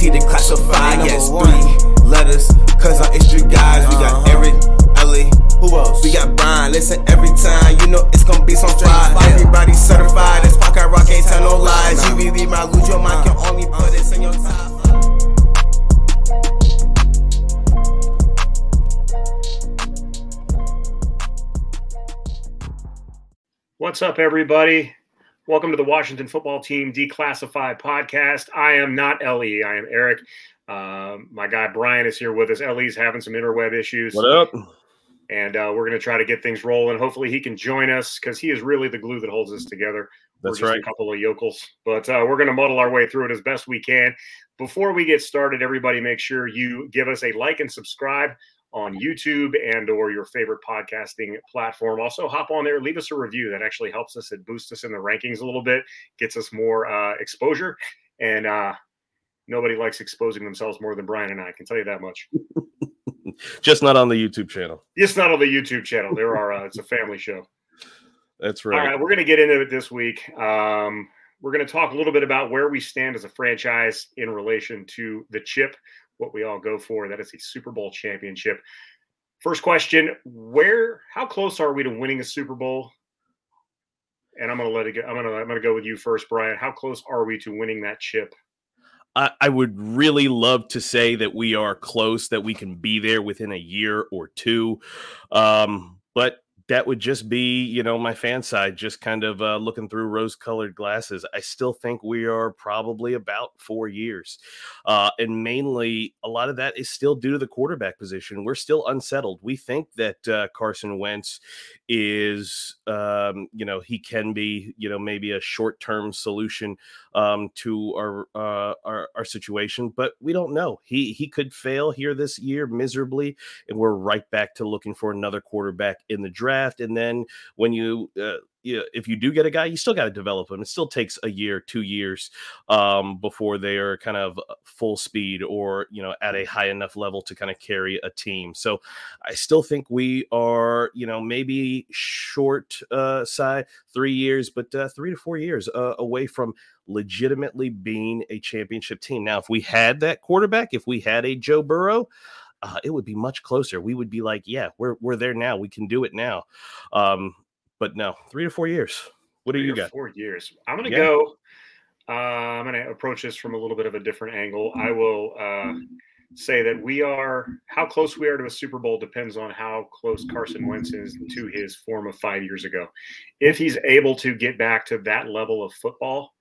T declassified, yes, three letters. Cause I'm extra guys. We got Uh-huh. Eric, Ellie. Who else? We got Brian. Listen every time. You know it's gonna be some fire. Everybody certified. This pocket rock ain't tell no lies. You really might lose your mind. Can only put this in your top. What's up, everybody? Welcome to the Washington Football Team Declassified podcast. I am not Ellie. I am Eric. Um, my guy Brian is here with us. Ellie's having some interweb issues. What up? And uh, we're going to try to get things rolling. Hopefully, he can join us because he is really the glue that holds us together. That's we're just right. A couple of yokels, but uh, we're going to muddle our way through it as best we can. Before we get started, everybody, make sure you give us a like and subscribe on YouTube and or your favorite podcasting platform. Also, hop on there, leave us a review. That actually helps us. It boosts us in the rankings a little bit, gets us more uh, exposure, and uh, nobody likes exposing themselves more than Brian and I. I can tell you that much. Just not on the YouTube channel. It's not on the YouTube channel. There are. Uh, it's a family show. That's All right. right, we're going to get into it this week. Um, we're going to talk a little bit about where we stand as a franchise in relation to the chip, what we all go for. That is a Super Bowl championship. First question: Where, how close are we to winning a Super Bowl? And I'm to let it go. I'm to I'm to go with you first, Brian. How close are we to winning that chip? I, I would really love to say that we are close, that we can be there within a year or two. Um, but that would just be, you know, my fan side just kind of uh, looking through rose colored glasses. I still think we are probably about four years. Uh, and mainly, a lot of that is still due to the quarterback position. We're still unsettled. We think that uh, Carson Wentz is, um, you know, he can be, you know, maybe a short term solution um, to our, uh, our our situation, but we don't know. He he could fail here this year miserably, and we're right back to looking for another quarterback in the draft. And then when you uh, if you do get a guy, you still got to develop him. It still takes a year, two years um, before they are kind of full speed or you know at a high enough level to kind of carry a team. So I still think we are you know maybe short uh, side three years, but uh, three to four years uh, away from legitimately being a championship team. Now, if we had that quarterback, if we had a Joe Burrow. Uh, it would be much closer. We would be like, yeah, we're we're there now. We can do it now. Um, but no, three to four years. What do you got? Four years. I'm going to Yeah. go. Uh, I'm going to approach this from a little bit of a different angle. I will uh, say that we are how close we are to a Super Bowl depends on how close Carson Wentz is to his form of five years ago. If he's able to get back to that level of football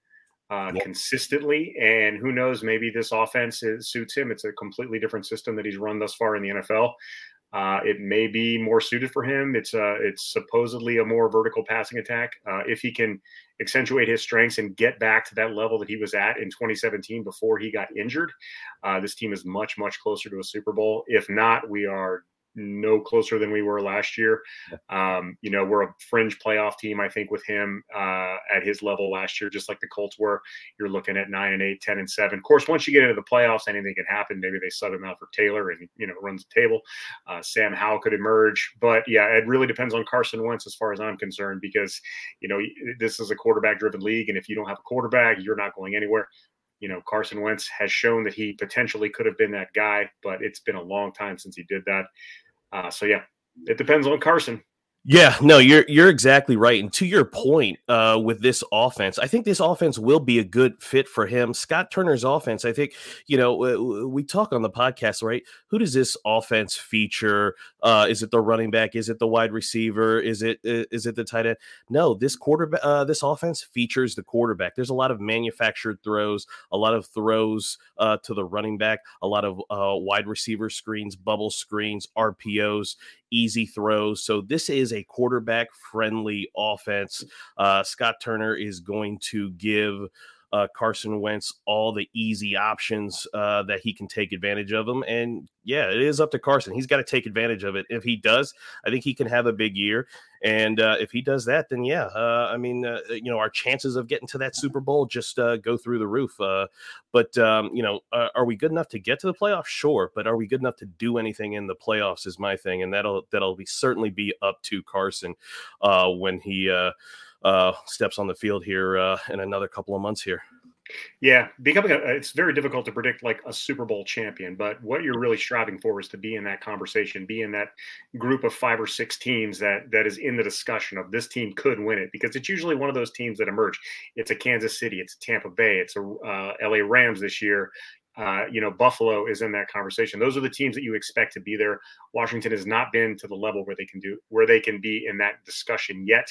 uh, Yep. consistently, and who knows, maybe this offense is, suits him. It's a completely different system that he's run thus far in the NFL. Uh, it may be more suited for him. It's uh, it's supposedly a more vertical passing attack. Uh, if he can accentuate his strengths and get back to that level that he was at in 2017 before he got injured, uh, this team is much much closer to a Super Bowl. If not, we are no closer than we were last year. Um, you know, we're a fringe playoff team, I think, with him uh, at his level last year, just like the Colts were. You're looking at nine and eight, 10 and seven. Of course, once you get into the playoffs, anything can happen. Maybe they sub him out for Taylor and, you know, runs the table. Uh, Sam Howell could emerge. But yeah, it really depends on Carson Wentz as far as I'm concerned, because, you know, this is a quarterback driven league. And if you don't have a quarterback, you're not going anywhere you know, Carson Wentz has shown that he potentially could have been that guy, but it's been a long time since he did that. Uh, so yeah, it depends on Carson. Yeah, no, you're you're exactly right. And to your point, uh, with this offense, I think this offense will be a good fit for him. Scott Turner's offense, I think, you know, we talk on the podcast, right? Who does this offense feature? Uh, is it the running back? Is it the wide receiver? Is it uh, it the tight end? No, this quarterback, uh, this offense features the quarterback. There's a lot of manufactured throws, a lot of throws uh, to the running back, a lot of uh, wide receiver screens, bubble screens, RPOs easy throws. So this is a quarterback friendly offense. Uh, Scott Turner is going to give uh, Carson Wentz all the easy options uh, that he can take advantage of them. And yeah, it is up to Carson. He's got to take advantage of it. If he does, I think he can have a big year. And uh, if he does that, then yeah, uh, I mean, uh, you know, our chances of getting to that Super Bowl just uh, go through the roof. Uh, but um, you know, are we good enough to get to the playoffs? Sure, but are we good enough to do anything in the playoffs? Is my thing, and that'll that'll be certainly be up to Carson uh, when he uh, steps on the field here uh, in another couple of months here. Yeah, becoming a it's very difficult to predict like a Super Bowl champion, but what you're really striving for is to be in that conversation, be in that group of five or six teams that that is in the discussion of this team could win it because it's usually one of those teams that emerge. It's a Kansas City, it's a Tampa Bay, it's a uh, LA Rams this year. Uh, you know, Buffalo is in that conversation. Those are the teams that you expect to be there. Washington has not been to the level where they can do where they can be in that discussion yet.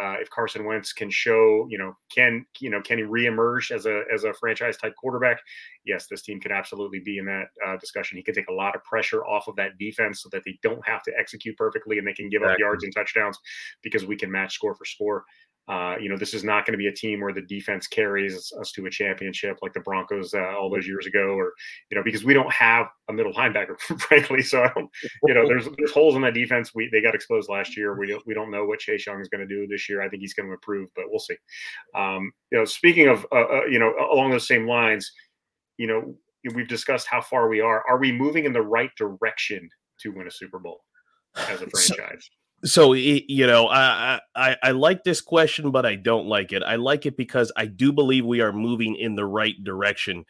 Uh, if Carson Wentz can show, you know, can you know can he reemerge as a as a franchise type quarterback? Yes, this team could absolutely be in that uh, discussion. He could take a lot of pressure off of that defense so that they don't have to execute perfectly and they can give up yards and touchdowns because we can match score for score. Uh, you know, this is not going to be a team where the defense carries us to a championship like the Broncos uh, all those years ago, or you know, because we don't have a middle linebacker, frankly. So I don't, you know, there's there's holes in that defense. We they got exposed last year. We don't we don't know what Chase Young is going to do this year. I think he's going to improve, but we'll see. Um, you know, speaking of uh, uh, you know along those same lines, you know, we've discussed how far we are. Are we moving in the right direction to win a Super Bowl as a franchise? So- so you know I, I i like this question but i don't like it. I like it because i do believe we are moving in the right direction.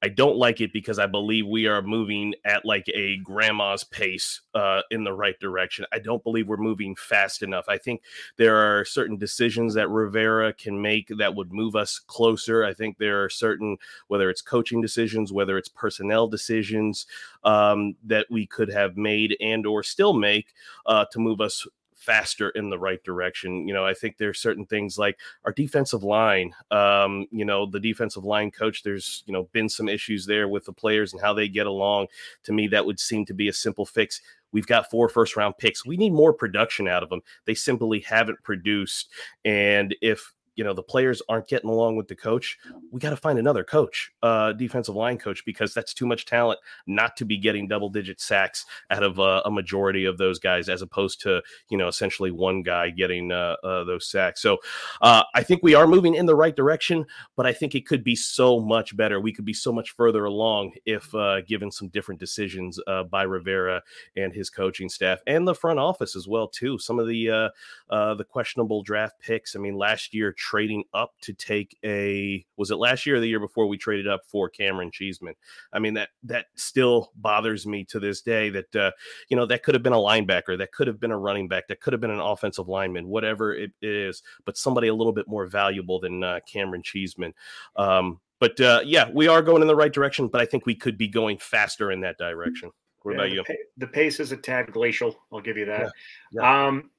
I don't like it because i believe we are moving at like a grandma's pace uh, in the right direction. I don't believe we're moving fast enough. I think there are certain decisions that rivera can make that would move us closer. I think there are certain whether it's coaching decisions whether it's personnel decisions um, that we could have made and or still make uh, to move us faster in the right direction. You know, I think there's certain things like our defensive line. Um, you know, the defensive line coach. There's you know been some issues there with the players and how they get along. To me, that would seem to be a simple fix. We've got four first round picks. We need more production out of them. They simply haven't produced. And if you know the players aren't getting along with the coach we got to find another coach uh defensive line coach because that's too much talent not to be getting double digit sacks out of uh, a majority of those guys as opposed to you know essentially one guy getting uh, uh, those sacks. So uh, i think we are moving in the right direction but i think it could be so much better. We could be so much further along if uh, given some different decisions uh, by rivera and his coaching staff and the front office as well too. Some of the uh, uh, the questionable draft picks i mean last year trading up to take a was it last year or the year before we traded up for Camaron Cheeseman. I mean that that still bothers me to this day that uh, you know that could have been a linebacker, that could have been a running back, that could have been an offensive lineman, whatever it is, but somebody a little bit more valuable than uh, Camaron Cheeseman. Um, but uh, yeah, we are going in the right direction, but I think we could be going faster in that direction. What yeah, about you? The pace is a tad glacial. I'll give you that. Yeah. Yeah. Um,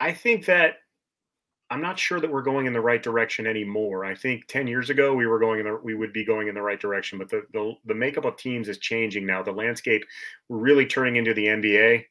I think that I'm not sure that we're going in the right direction anymore. I think 10 years ago we were going in the we would be going in the right direction, but the the, the makeup of teams is changing now. The landscape we're really turning into the NBA.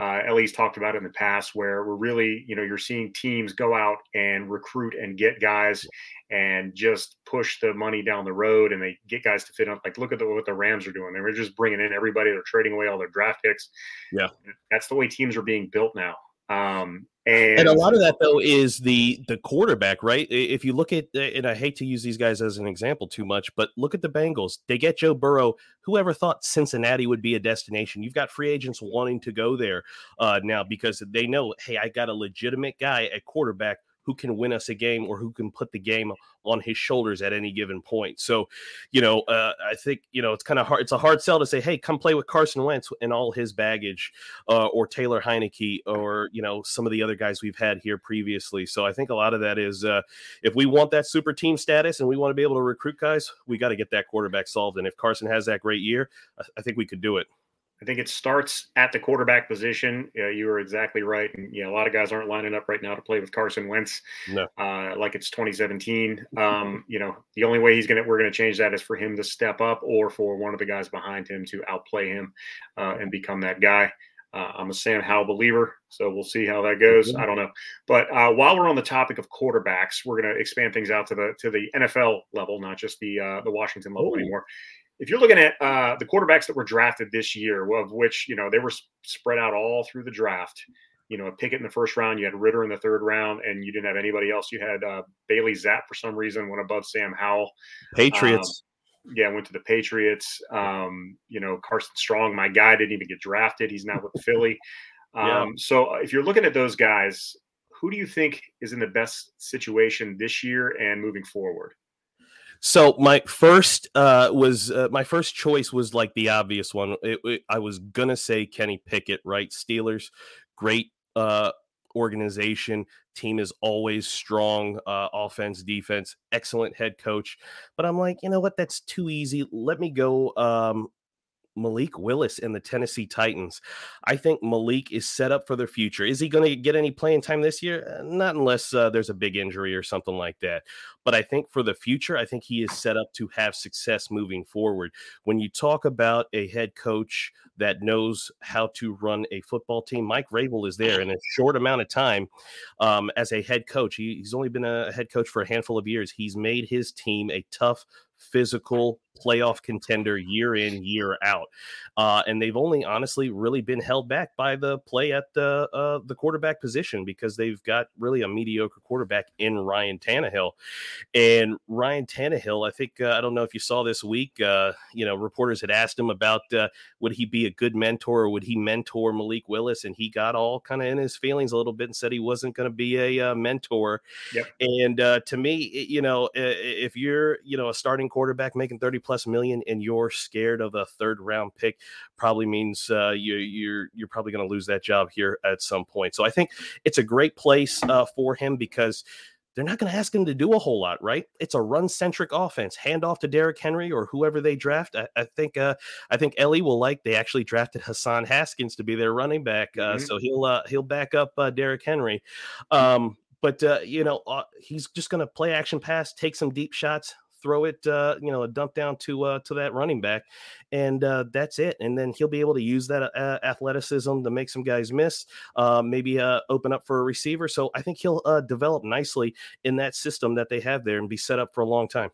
Uh, Ellie's talked about it in the past where we're really, you know, you're seeing teams go out and recruit and get guys and just push the money down the road and they get guys to fit on. Like, look at the, what the Rams are doing. They're just bringing in everybody. They're trading away all their draft picks. Yeah. That's the way teams are being built now. Um, and, and, a lot of that though is the the quarterback, right? If you look at and I hate to use these guys as an example too much, but look at the Bengals. They get Joe Burrow. Whoever thought Cincinnati would be a destination? You've got free agents wanting to go there uh, now because they know, hey, I got a legitimate guy at quarterback who can win us a game or who can put the game on his shoulders at any given point. So, you know, uh, I think you know it's kind of hard. It's a hard sell to say, "Hey, come play with Carson Wentz and all his baggage," uh, or Taylor Heinicke, or you know some of the other guys we've had here previously. So I think a lot of that is uh, if we want that super team status and we want to be able to recruit guys, we got to get that quarterback solved. And if Carson has that great year, I, I think we could do it. I think it starts at the quarterback position. Yeah, you are exactly right. And yeah, a lot of guys aren't lining up right now to play with Carson Wentz. No. Uh, like it's 2017. Um, you know, the only way he's gonna we're gonna change that is for him to step up or for one of the guys behind him to outplay him uh, and become that guy. Uh, I'm a Sam Howell believer, so we'll see how that goes. I don't know, but uh, while we're on the topic of quarterbacks, we're going to expand things out to the to the NFL level, not just the uh, the Washington level Ooh. anymore if you're looking at uh, the quarterbacks that were drafted this year, of which you know they were spread out all through the draft. You know, Pickett in the first round, you had Ridder in the third round, and you didn't have anybody else. You had uh, Bailey Zappe for some reason went above Sam Howell. Patriots. Um, yeah, went to the Patriots. Um, you know, Carson Strong, my guy, didn't even get drafted. He's now with Philly. Um, yeah. So uh, if you're looking at those guys, who do you think is in the best situation this year and moving forward? So my first uh, was uh, my first choice was like the obvious one. It, it, I was gonna say Kenny Pickett, right? Steelers, great uh, organization. Team is always strong, uh, offense, defense, excellent head coach. But I'm like, you know what? That's too easy. Let me go um, Malik Willis and the Tennessee Titans. I think Malik is set up for the future. Is he going to get any playing time this year? Uh, not unless uh, there's a big injury or something like that. But I think for the future, I think he is set up to have success moving forward. When you talk about a head coach that knows how to run a football team, Mike Vrabel is there in a short amount of time um, as a head coach. He, he's only been a head coach for a handful of years. He's made his team a tough, physical playoff contender year in year out. Uh, and they've only honestly really been held back by the play at the uh, the quarterback position because they've got really a mediocre quarterback in Ryan Tannehill. And Ryan Tannehill I think uh, I don't know if you saw this week uh, you know reporters had asked him about uh, would he be a good mentor or would he mentor Malik Willis? And he got all kind of in his feelings a little bit and said he wasn't going to be a uh, mentor. Yep. and to me you know if you're you know a starting quarterback making 30 plus million and you're scared of a third round pick probably means uh, you, you're you're probably going to lose that job here at some point. So I think it's a great place uh, for him because they're not going to ask him to do a whole lot, right? It's a run centric offense. Hand off to Derrick Henry or whoever they draft. I, I think uh, I think Ellie will like. They actually drafted Hassan Haskins to be their running back, uh, mm-hmm. so he'll uh, he'll back up uh, Derrick Henry. Um, but uh, you know uh, he's just going to play action pass, take some deep shots, throw it, uh, you know, a dump down to uh, to that running back, and uh, that's it. And then he'll be able to use that uh, athleticism to make some guys miss, uh, maybe uh, open up for a receiver. So I think he'll uh, develop nicely in that system that they have there and be set up for a long time.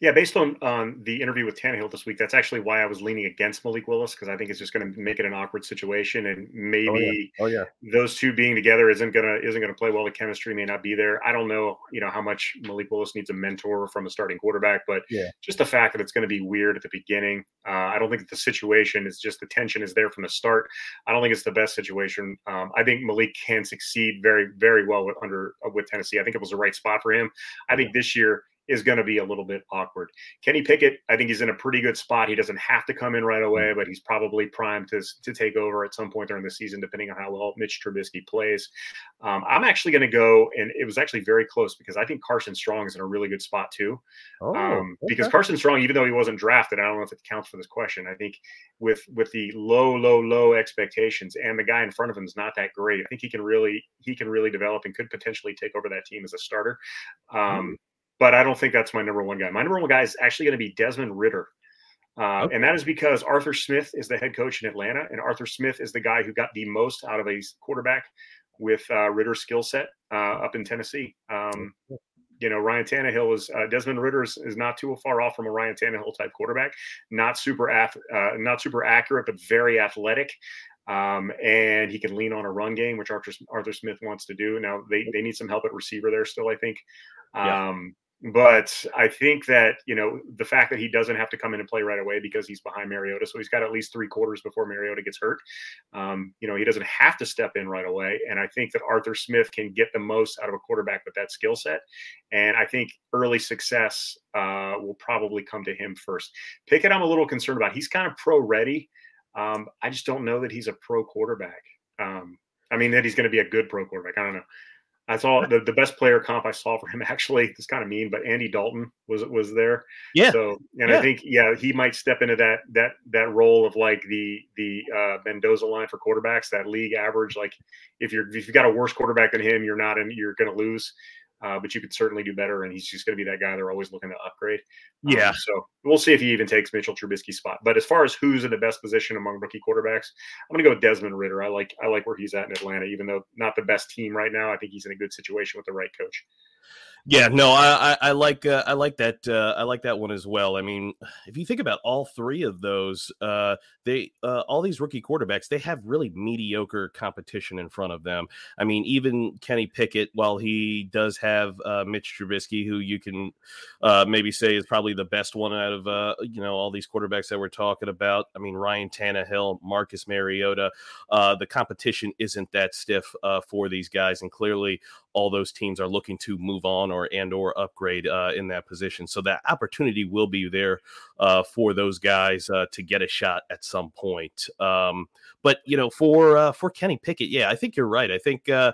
Yeah, based on on the interview with Tannehill this week, that's actually why I was leaning against Malik Willis because I think it's just going to make it an awkward situation, and maybe oh, yeah. Oh, yeah. those two being together isn't gonna isn't gonna play well. The chemistry may not be there. I don't know, you know, how much Malik Willis needs a mentor from a starting quarterback, but yeah. just the fact that it's going to be weird at the beginning. Uh, I don't think the situation is just the tension is there from the start. I don't think it's the best situation. Um, I think Malik can succeed very very well with, under uh, with Tennessee. I think it was the right spot for him. I think this year is going to be a little bit awkward. Kenny Pickett, I think he's in a pretty good spot. He doesn't have to come in right away, but he's probably primed to, to take over at some point during the season, depending on how well Mitch Trubisky plays. Um, I'm actually going to go, and it was actually very close because I think Carson Strong is in a really good spot too. Oh, um, okay. Because Carson Strong, even though he wasn't drafted, I don't know if it counts for this question. I think with with the low, low, low expectations, and the guy in front of him is not that great. I think he can really he can really develop and could potentially take over that team as a starter. Um, mm but I don't think that's my number one guy. My number one guy is actually going to be Desmond Ridder. Uh, okay. And that is because Arthur Smith is the head coach in Atlanta, and Arthur Smith is the guy who got the most out of a quarterback with uh, Ridder's skill set uh, up in Tennessee. Um, you know, Ryan Tannehill is uh, Desmond Ridder is, is, not too far off from a Ryan Tannehill type quarterback. Not super, ath- uh, not super accurate, but very athletic. Um, and he can lean on a run game, which Arthur, Arthur Smith wants to do. Now they, they need some help at receiver there still, I think. Um, yeah but I think that you know the fact that he doesn't have to come in and play right away because he's behind Mariota, so he's got at least three quarters before Mariota gets hurt. Um, you know he doesn't have to step in right away, and I think that Arthur Smith can get the most out of a quarterback with that skill set. And I think early success uh, will probably come to him first. Pickett, I'm a little concerned about. He's kind of pro ready. Um, I just don't know that he's a pro quarterback. Um, I mean that he's going to be a good pro quarterback. I don't know. I saw the, the best player comp I saw for him actually. It's kind of mean, but Andy Dalton was was there. Yeah. So and yeah. I think yeah he might step into that that that role of like the the uh, Mendoza line for quarterbacks, that league average. Like if you're if you've got a worse quarterback than him, you're not in you're going to lose uh, but you could certainly do better. And he's just going to be that guy they're always looking to upgrade. Yeah. Um, so we'll see if he even takes Mitchell Trubisky's spot. But as far as who's in the best position among rookie quarterbacks, I'm going to go with Desmond Ridder. I like I like where he's at in Atlanta, even though not the best team right now. I think he's in a good situation with the right coach. Yeah, no, I, I, I like uh, I like that uh, I like that one as well. I mean, if you think about all three of those, uh, they uh, all these rookie quarterbacks, they have really mediocre competition in front of them. I mean, even Kenny Pickett, while he does have uh, Mitch Trubisky, who you can uh, maybe say is probably the best one out of uh, you know all these quarterbacks that we're talking about. I mean, Ryan Tannehill, Marcus Mariota, uh, the competition isn't that stiff uh, for these guys, and clearly all those teams are looking to move on or and or upgrade uh, in that position. So that opportunity will be there uh, for those guys uh, to get a shot at some point. Um, but you know, for uh, for Kenny Pickett, yeah, I think you're right. I think uh,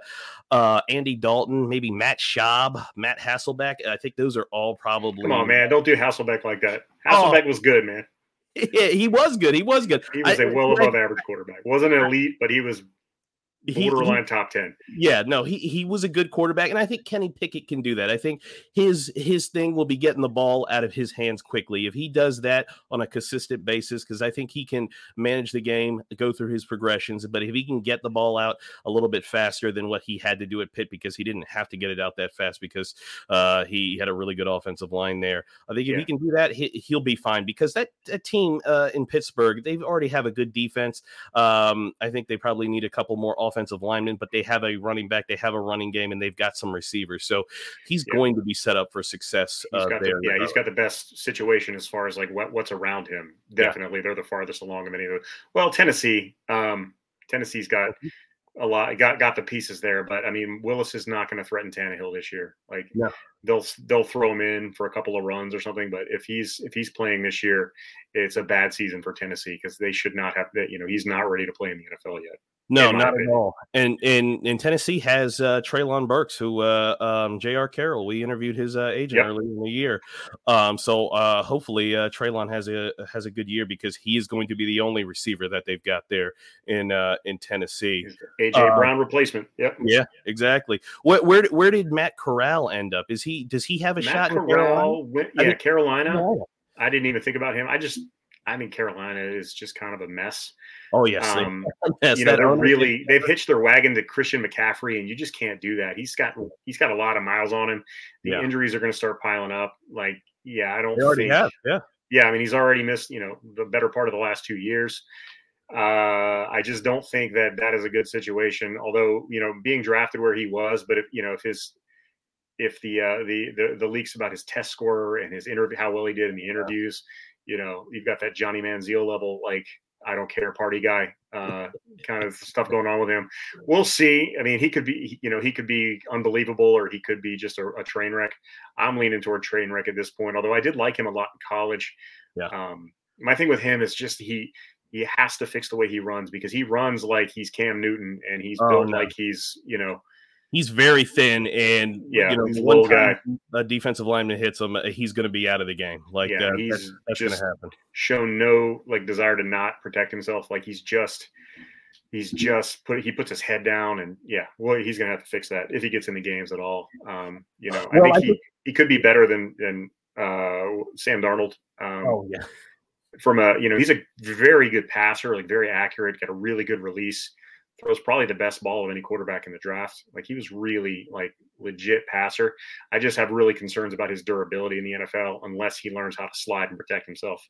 uh, Andy Dalton, maybe Matt Schaub, Matt Hasselbeck. I think those are all probably. Come on, man! Don't do Hasselbeck like that. Hasselbeck oh. was good, man. Yeah, he was good. He was good. He was I, a well above I, average quarterback. wasn't elite, but he was borderline he, top 10 yeah no he he was a good quarterback and i think kenny pickett can do that. I think his his thing will be getting the ball out of his hands quickly. If he does that on a consistent basis because i think he can manage the game go through his progressions but if he can get the ball out a little bit faster than what he had to do at pitt because he didn't have to get it out that fast because uh, he had a really good offensive line there i think if yeah. he can do that he, will be fine because that, that team uh, in pittsburgh they already have a good defense. Um, i think they probably need a couple more offensive linemen, but they have a running back, they have a running game, and they've got some receivers. So he's yeah. going to be set up for success. Uh, there. The, yeah, he's got the best situation as far as like what, what's around him. Definitely, yeah. they're the farthest along of any of those. Well, Tennessee, um, Tennessee's got a lot got got the pieces there, but I mean Willis is not going to threaten Tannehill this year. Like they'll they'll throw him in for a couple of runs or something, but if he's if he's playing this year, it's a bad season for Tennessee because they should not have that. You know, he's not ready to play in the NFL yet. No, not opinion. at all. And in in Tennessee has uh, Treylon Burks, who uh, um, J.R. Carroll. We interviewed his uh, agent yep. early in the year. Um, so uh, hopefully uh, Treylon has a has a good year because he is going to be the only receiver that they've got there in uh, in Tennessee. AJ uh, Brown replacement. Yep. Yeah, exactly. Where, where where did Matt Corral end up? Is he does he have a Matt shot Corral in Carolina? Went, yeah, I mean, Carolina. Carolina. I didn't even think about him. I just I mean Carolina is just kind of a mess. Oh yes, um, yes you know they're really they've hitched their wagon to Christian McCaffrey, and you just can't do that. He's got he's got a lot of miles on him. The yeah. injuries are going to start piling up. Like, yeah, I don't. They already think, have, yeah, yeah. I mean, he's already missed you know the better part of the last two years. Uh, I just don't think that that is a good situation. Although you know being drafted where he was, but if you know if his if the uh, the, the the leaks about his test score and his interview how well he did in the interviews, yeah. You know you've got that Johnny Manziel level like I don't care party guy uh, kind of stuff going on with him. We'll see. I mean, he could be, you know, he could be unbelievable or he could be just a, a train wreck. I'm leaning toward train wreck at this point, although I did like him a lot in college. Yeah. Um, my thing with him is just he he has to fix the way he runs because he runs like he's Cam Newton and he's oh, built no. like he's you know he's very thin, and yeah, you know, one time guy. a defensive lineman hits him, he's going to be out of the game. Like, yeah, uh, he's that's, that's going to happen. Shown no like desire to not protect himself. Like he's just he's just put he puts his head down, and yeah, well, he's going to have to fix that if he gets in the games at all. Um, you know, I think I he think... he could be better than than uh, Sam Darnold. Um, oh yeah. From a, you know, he's a very good passer, like very accurate, got a really good release throws probably the best ball of any quarterback in the draft. Like he was really like legit passer. I just have really concerns about his durability in the NFL unless he learns how to slide and protect himself.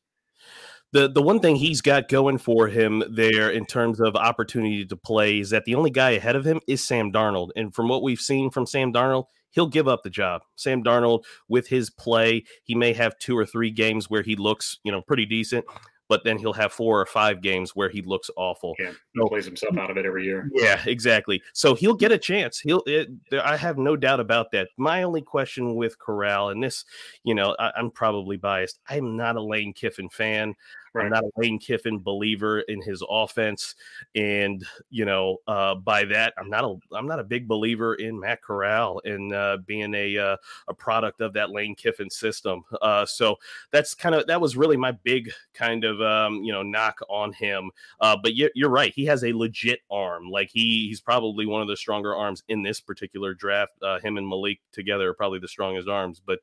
The the one thing he's got going for him there in terms of opportunity to play is that the only guy ahead of him is Sam Darnold. And from what we've seen from Sam Darnold, he'll give up the job. Sam Darnold, with his play, he may have two or three games where he looks, you know, pretty decent but then he'll have four or five games where he looks awful. Yeah, he plays himself out of it every year. Yeah, exactly. So he'll get a chance. He'll. It, I have no doubt about that. My only question with Corral, and this, you know, I, I'm probably biased. I'm not a Lane Kiffin fan. Right. I'm not a Lane Kiffin believer in his offense, and you know, uh, by that, I'm not a I'm not a big believer in Matt Corral and uh, being a uh, a product of that Lane Kiffin system. Uh, so that's kind of that was really my big kind of um, you know knock on him. Uh, but you're, you're right, he has a legit arm. Like he he's probably one of the stronger arms in this particular draft. Uh, him and Malik together are probably the strongest arms. But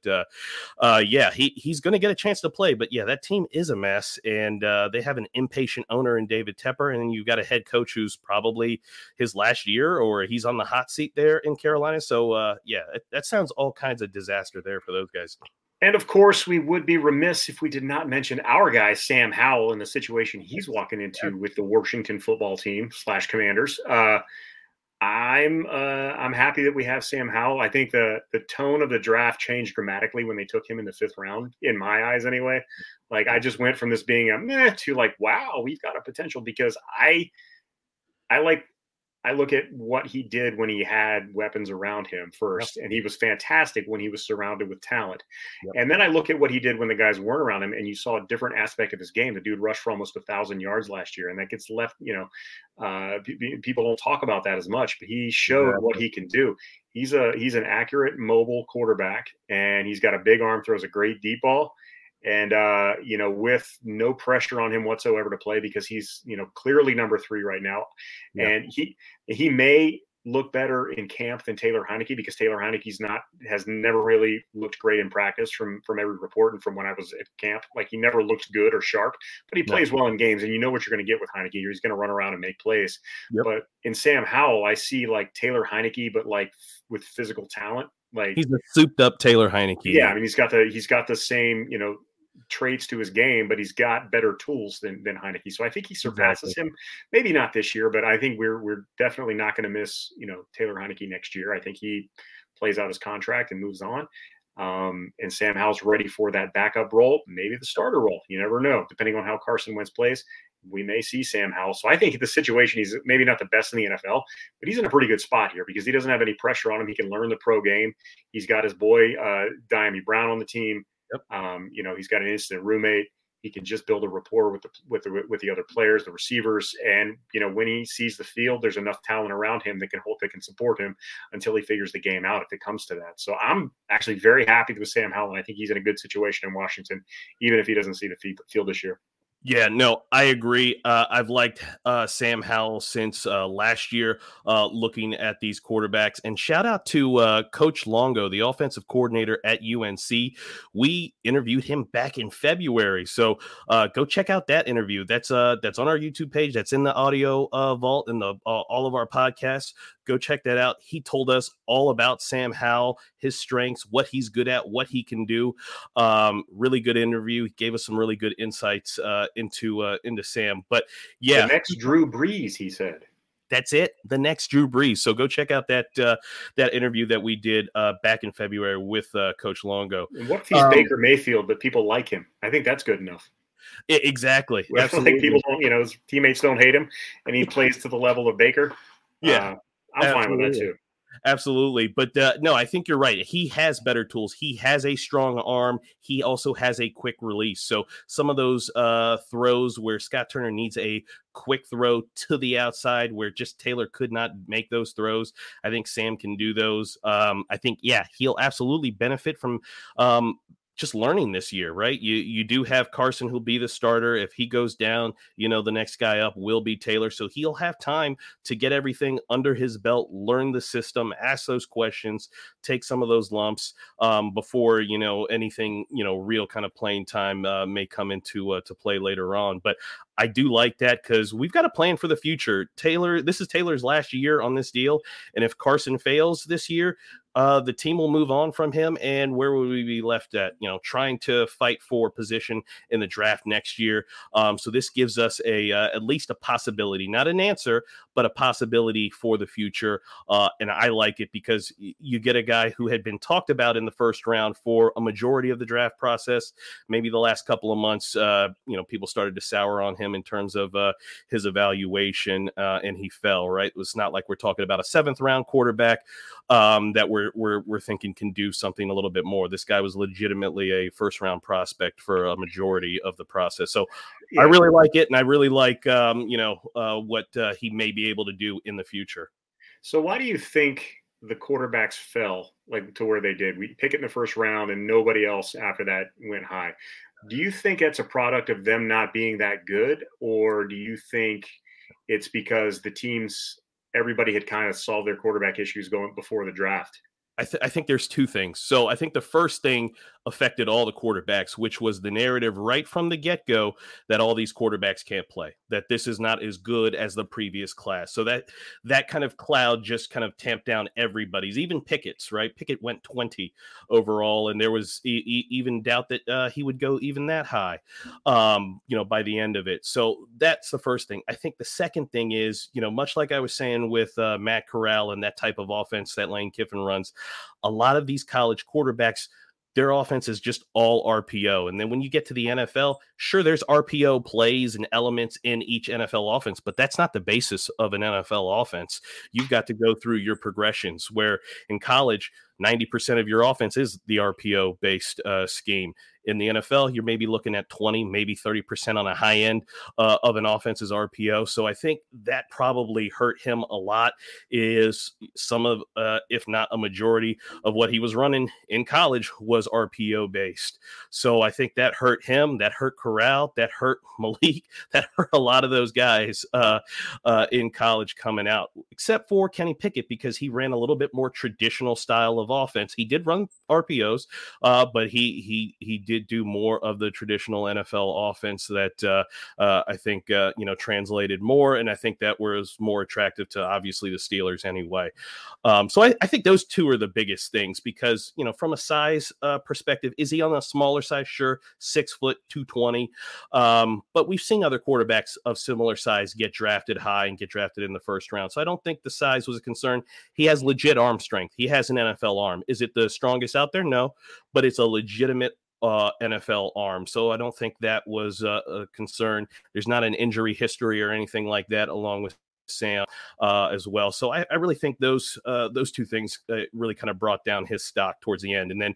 yeah, he he's going to get a chance to play. But yeah, that team is a mess. And and uh, they have an impatient owner in David Tepper, and you've got a head coach who's probably his last year or he's on the hot seat there in Carolina. So uh, yeah, it, that sounds all kinds of disaster there for those guys. And of course, we would be remiss if we did not mention our guy Sam Howell and the situation he's walking into with the Washington football team slash Commanders. Uh, I'm uh, I'm happy that we have Sam Howell. I think the the tone of the draft changed dramatically when they took him in the fifth round, in my eyes, anyway. Like I just went from this being a meh to like, wow, we've got a potential because I I like I look at what he did when he had weapons around him first, yep. and he was fantastic when he was surrounded with talent. Yep. And then I look at what he did when the guys weren't around him, and you saw a different aspect of his game. The dude rushed for almost a thousand yards last year, and that gets left. You know, uh, people don't talk about that as much, but he showed yeah. what he can do. He's a he's an accurate, mobile quarterback, and he's got a big arm, throws a great deep ball and uh, you know, with no pressure on him whatsoever to play because he's you know clearly number three right now, yeah. and he he may look better in camp than Taylor Heinicke because Taylor Heinicke's not has never really looked great in practice from from every report and from when I was at camp. Like he never looked good or sharp, but he plays well in games, and you know what you're going to get with Heinicke. He's going to run around and make plays. Yep. But in Sam Howell, I see like Taylor Heinicke, but like with physical talent. Like he's a souped up Taylor Heinicke. Yeah, I mean he's got the he's got the same you know traits to his game, but he's got better tools than than Heinicke. So I think he surpasses exactly. him. Maybe not this year, but I think we're we're definitely not going to miss you know Taylor Heinicke next year. I think he plays out his contract and moves on. Um, and Sam Howell's ready for that backup role, maybe the starter role. You never know, depending on how Carson Wentz plays. We may see Sam Howell. So I think the situation he's maybe not the best in the NFL, but he's in a pretty good spot here because he doesn't have any pressure on him. He can learn the pro game. He's got his boy uh, Dyami Brown on the team. Yep. Um, you know, he's got an instant roommate. He can just build a rapport with the with the with the other players, the receivers, and you know when he sees the field, there's enough talent around him that can hold that can support him until he figures the game out if it comes to that. So I'm actually very happy with Sam Howell. I think he's in a good situation in Washington, even if he doesn't see the field this year. Yeah, no, I agree. Uh, I've liked uh, Sam Howell since uh, last year, uh, looking at these quarterbacks. And shout out to uh, Coach Longo, the offensive coordinator at UNC. We interviewed him back in February, so uh, go check out that interview. That's that's on our YouTube page. That's in the audio vault and the all of our podcasts. Go check that out. He told us all about Sam Howell, his strengths, what he's good at, what he can do. Um, really good interview. He gave us some really good insights uh, into uh, into Sam. But yeah, the next Drew Brees, he said. That's it. The next Drew Brees. So go check out that uh, that interview that we did uh, back in February with uh, Coach Longo. And what if he's um, Baker Mayfield, but people like him? I think that's good enough. exactly. Absolutely. Like people don't, you know, his teammates don't hate him, and he plays to the level of Baker. Yeah, uh, I'm Absolutely. fine with that too. Absolutely. But uh, no, I think you're right. He has better tools. He has a strong arm. He also has a quick release. So some of those uh, throws where Scott Turner needs a quick throw to the outside where just Taylor could not make those throws, I think Sam can do those. Um, I think, yeah, he'll absolutely benefit from um, just learning this year, right? You you do have Carson who'll be the starter. If he goes down, you know, the next guy up will be Taylor. So he'll have time to get everything under his belt, learn the system, ask those questions, take some of those lumps um, before, you know, anything, you know, real kind of playing time uh, may come into uh, to play later on. But I do like that because we've got a plan for the future. Taylor, this is Taylor's last year on this deal. And if Carson fails this year, uh, the team will move on from him. And where will we be left at? You know, trying to fight for position in the draft next year. Um, so this gives us a uh, at least a possibility, not an answer, but a possibility for the future. Uh, and I like it because you get a guy who had been talked about in the first round for a majority of the draft process. Maybe the last couple of months, uh, you know, people started to sour on him in terms of uh, his evaluation, uh, and he fell. Right, it's not like we're talking about a seventh round quarterback um, that we're, we're we're thinking can do something a little bit more. This guy was legitimately a first round prospect for a majority of the process. So yeah. I really like it, and I really like um, you know uh, what uh, he may be able to do in the future. So why do you think the quarterbacks fell like to where they did? We pick it in the first round, and nobody else after that went high. Do you think it's a product of them not being that good, or do you think it's because the teams everybody had kind of solved their quarterback issues going before the draft? I, th- I, think there's two things. So I think the first thing affected all the quarterbacks, which was the narrative right from the get go that all these quarterbacks can't play, that this is not as good as the previous class. So that that kind of cloud just kind of tamped down everybody's, even Pickett's. Right, Pickett went 20 overall, and there was e- e- even doubt that uh, he would go even that high, um, you know, by the end of it. So that's the first thing. I think the second thing is, you know, much like I was saying with uh, Matt Corral and that type of offense that Lane Kiffin runs a lot of these college quarterbacks their offense is just all RPO. And then when you get to the NFL, sure, there's RPO plays and elements in each NFL offense, but that's not the basis of an NFL offense. You've got to go through your progressions where in college, 90% of your offense is the RPO based uh, scheme in the NFL, you're maybe looking at 20, maybe 30% on a high end uh, of an offense's RPO. So I think that probably hurt him a lot. Is some of, uh, if not a majority of what he was running in college was RPO based. So I think that hurt him. That hurt Corral. That hurt Malik. That hurt a lot of those guys uh, uh, in college coming out, except for Kenny Pickett because he ran a little bit more traditional style of offense. He did run RPOs, uh, but he he he did did do more of the traditional NFL offense that uh, uh, I think uh, you know translated more, and I think that was more attractive to obviously the Steelers anyway. Um, so I, I, think those two are the biggest things because you know from a size perspective, is he on a smaller size? Sure, six foot two twenty, um, but we've seen other quarterbacks of similar size get drafted high and get drafted in the first round. So I don't think the size was a concern. He has legit arm strength. He has an NFL arm. Is it the strongest out there? No, but it's a legitimate uh, NFL arm. So I don't think that was uh, a concern. There's not an injury history or anything like that, along with Sam uh, as well. So I, I, really think those uh, those two things uh, really kind of brought down his stock towards the end. And then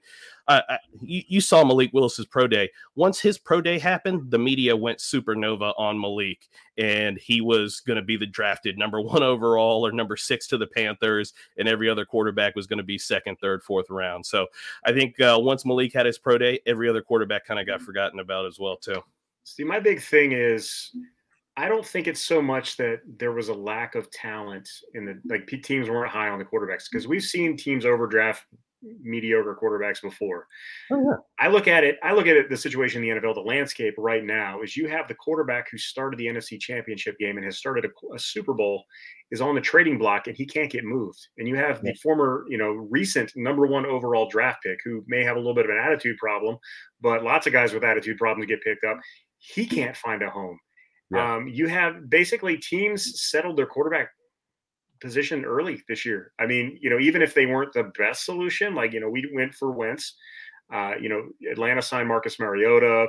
I, you, you, saw Malik Willis's pro day. Once his pro day happened, the media went supernova on Malik, and he was going to be the drafted number one overall or number six to the Panthers, and every other quarterback was going to be second, third, fourth round. So I think uh, once Malik had his pro day, every other quarterback kind of got forgotten about as well too. See, my big thing is I don't think it's so much that there was a lack of talent in the like teams weren't high on the quarterbacks because we've seen teams overdraft mediocre quarterbacks before. Oh, yeah. I look at it, I look at it, the situation in the NFL, the landscape right now is you have the quarterback who started the NFC championship game and has started a, a Super Bowl is on the trading block and he can't get moved. And you have yeah. the former, you know, recent number one overall draft pick who may have a little bit of an attitude problem, but lots of guys with attitude problems get picked up. He can't find a home. Yeah. Um, you have basically teams settled their quarterback position early this year. I mean, you know, even if they weren't the best solution, like you know, we went for Wentz. Uh, you know, Atlanta signed Marcus Mariota.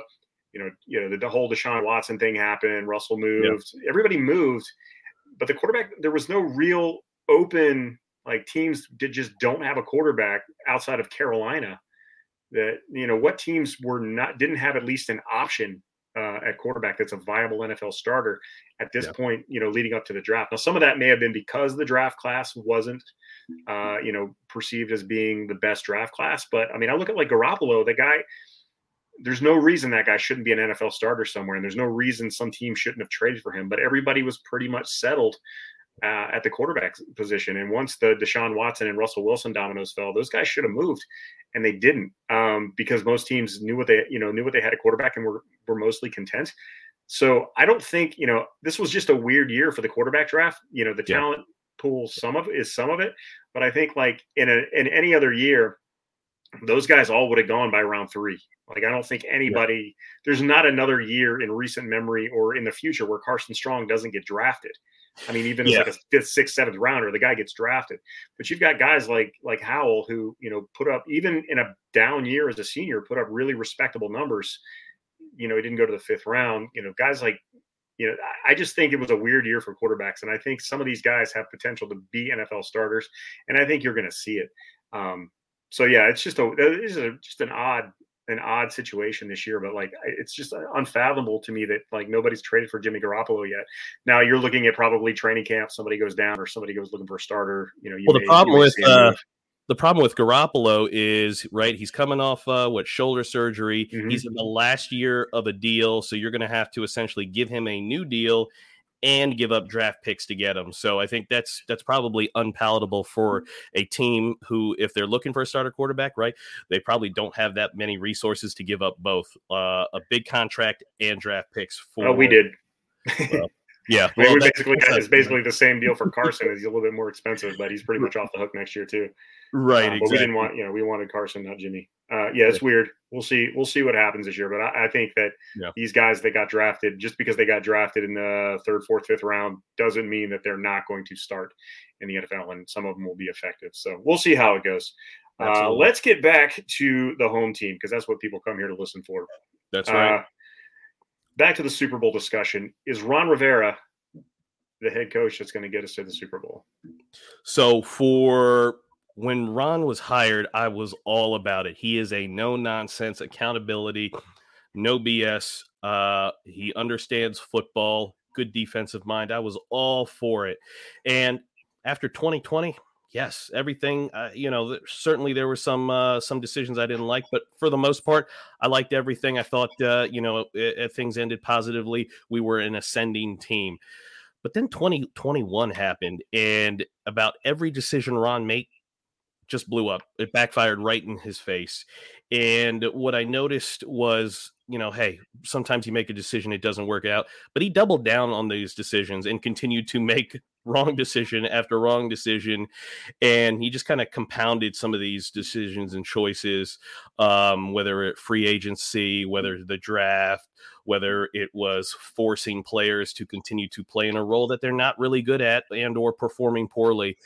You know, you know the, the whole Deshaun Watson thing happened. Russell moved. Yeah. Everybody moved, but the quarterback there was no real open like teams did just don't have a quarterback outside of Carolina. That you know what teams were not didn't have at least an option uh, at quarterback that's a viable NFL starter at this yeah. point, you know, leading up to the draft. Now, some of that may have been because the draft class wasn't, uh, you know, perceived as being the best draft class. But I mean, I look at like Garoppolo, the guy, there's no reason that guy shouldn't be an NFL starter somewhere. And there's no reason some team shouldn't have traded for him. But everybody was pretty much settled uh, at the quarterback position. And once the Deshaun Watson and Russell Wilson dominoes fell, those guys should have moved, and they didn't um, because most teams knew what they you know knew what they had at quarterback and were were mostly content. So I don't think you know this was just a weird year for the quarterback draft. You know the yeah. talent pool, some of it is some of it, but I think like in a in any other year, those guys all would have gone by round three. Like I don't think anybody. Yeah. There's not another year in recent memory or in the future where Carson Strong doesn't get drafted. I mean, even yeah. as like a fifth, sixth, seventh rounder, the guy gets drafted. But you've got guys like like Howell who you know put up even in a down year as a senior, put up really respectable numbers. You know, he didn't go to the fifth round. You know, guys like you know, I just think it was a weird year for quarterbacks, and I think some of these guys have potential to be NFL starters, and I think you're going to see it. Um, so yeah, it's just a it's a, just an odd an odd situation this year, but like it's just unfathomable to me that like nobody's traded for Jimmy Garoppolo yet. Now you're looking at probably training camp, somebody goes down or somebody goes looking for a starter. You know, you well, may, the problem with uh, the problem with Garoppolo is right. He's coming off uh, what shoulder surgery. Mm-hmm. He's in the last year of a deal, so you're going to have to essentially give him a new deal and give up draft picks to get him. So I think that's that's probably unpalatable for mm-hmm. a team who, if they're looking for a starter quarterback, right, they probably don't have that many resources to give up both uh, a big contract and draft picks for. Oh, we did. Well, yeah, well, we basically it's basically the same deal for Carson. He's a little bit more expensive, but he's pretty much off the hook next year too. Right. Uh, but we didn't want, you know, we wanted Carson, not Jimmy. Uh, yeah, it's weird. We'll see. We'll see what happens this year. But I, I think that yeah. these guys that got drafted, just because they got drafted in the third, fourth, fifth round, doesn't mean that they're not going to start in the NFL, and some of them will be effective. So we'll see how it goes. Uh, let's get back to the home team because that's what people come here to listen for. That's right. Uh, back to the Super Bowl discussion. Is Ron Rivera the head coach that's going to get us to the Super Bowl? So for when Ron was hired, I was all about it. He is a no nonsense accountability, no BS. Uh, he understands football, good defensive mind. I was all for it. And after 2020, yes, everything. Uh, you know, certainly there were some uh, some decisions I didn't like, but for the most part, I liked everything. I thought, uh, you know, it, it, things ended positively. We were an ascending team. But then 2021 happened, and about every decision Ron made just blew up. It backfired right in his face. And what I noticed was, you know, hey, sometimes you make a decision, it doesn't work out. But he doubled down on these decisions and continued to make wrong decision after wrong decision. And he just kind of compounded some of these decisions and choices, um, whether it free agency, whether the draft, whether it was forcing players to continue to play in a role that they're not really good at and or performing poorly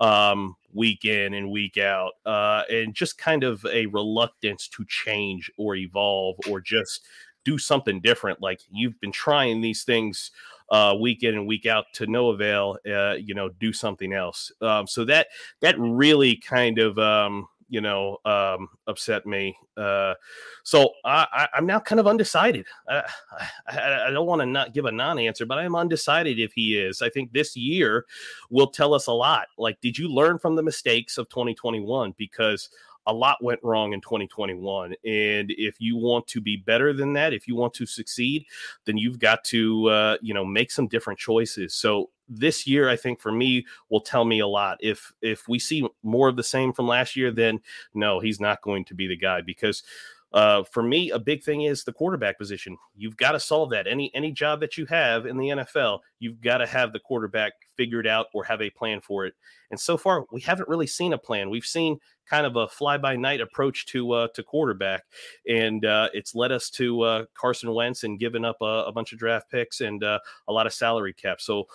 um, week in and week out uh, and just kind of a reluctance to change or evolve or just do something different. Like you've been trying these things uh, week in and week out to no avail uh, you know do something else. Um, so that that really kind of um, you know, um, upset me. Uh, so I, am now kind of undecided. I, I, I don't want to not give a non-answer, but I'm undecided if he is. I think this year will tell us a lot. Like, did you learn from the mistakes of 2021? Because a lot went wrong in 2021. And if you want to be better than that, if you want to succeed, then you've got to, uh, you know, make some different choices. So this year, I think for me, will tell me a lot. If if we see more of the same from last year, then no, he's not going to be the guy because uh, for me, a big thing is the quarterback position. You've got to solve that. Any any job that you have in the NFL, you've got to have the quarterback figured out or have a plan for it. And so far, we haven't really seen a plan. We've seen kind of a fly by night approach to uh, to quarterback, and uh, it's led us to uh, Carson Wentz and giving up a, a bunch of draft picks and uh, a lot of salary cap. So,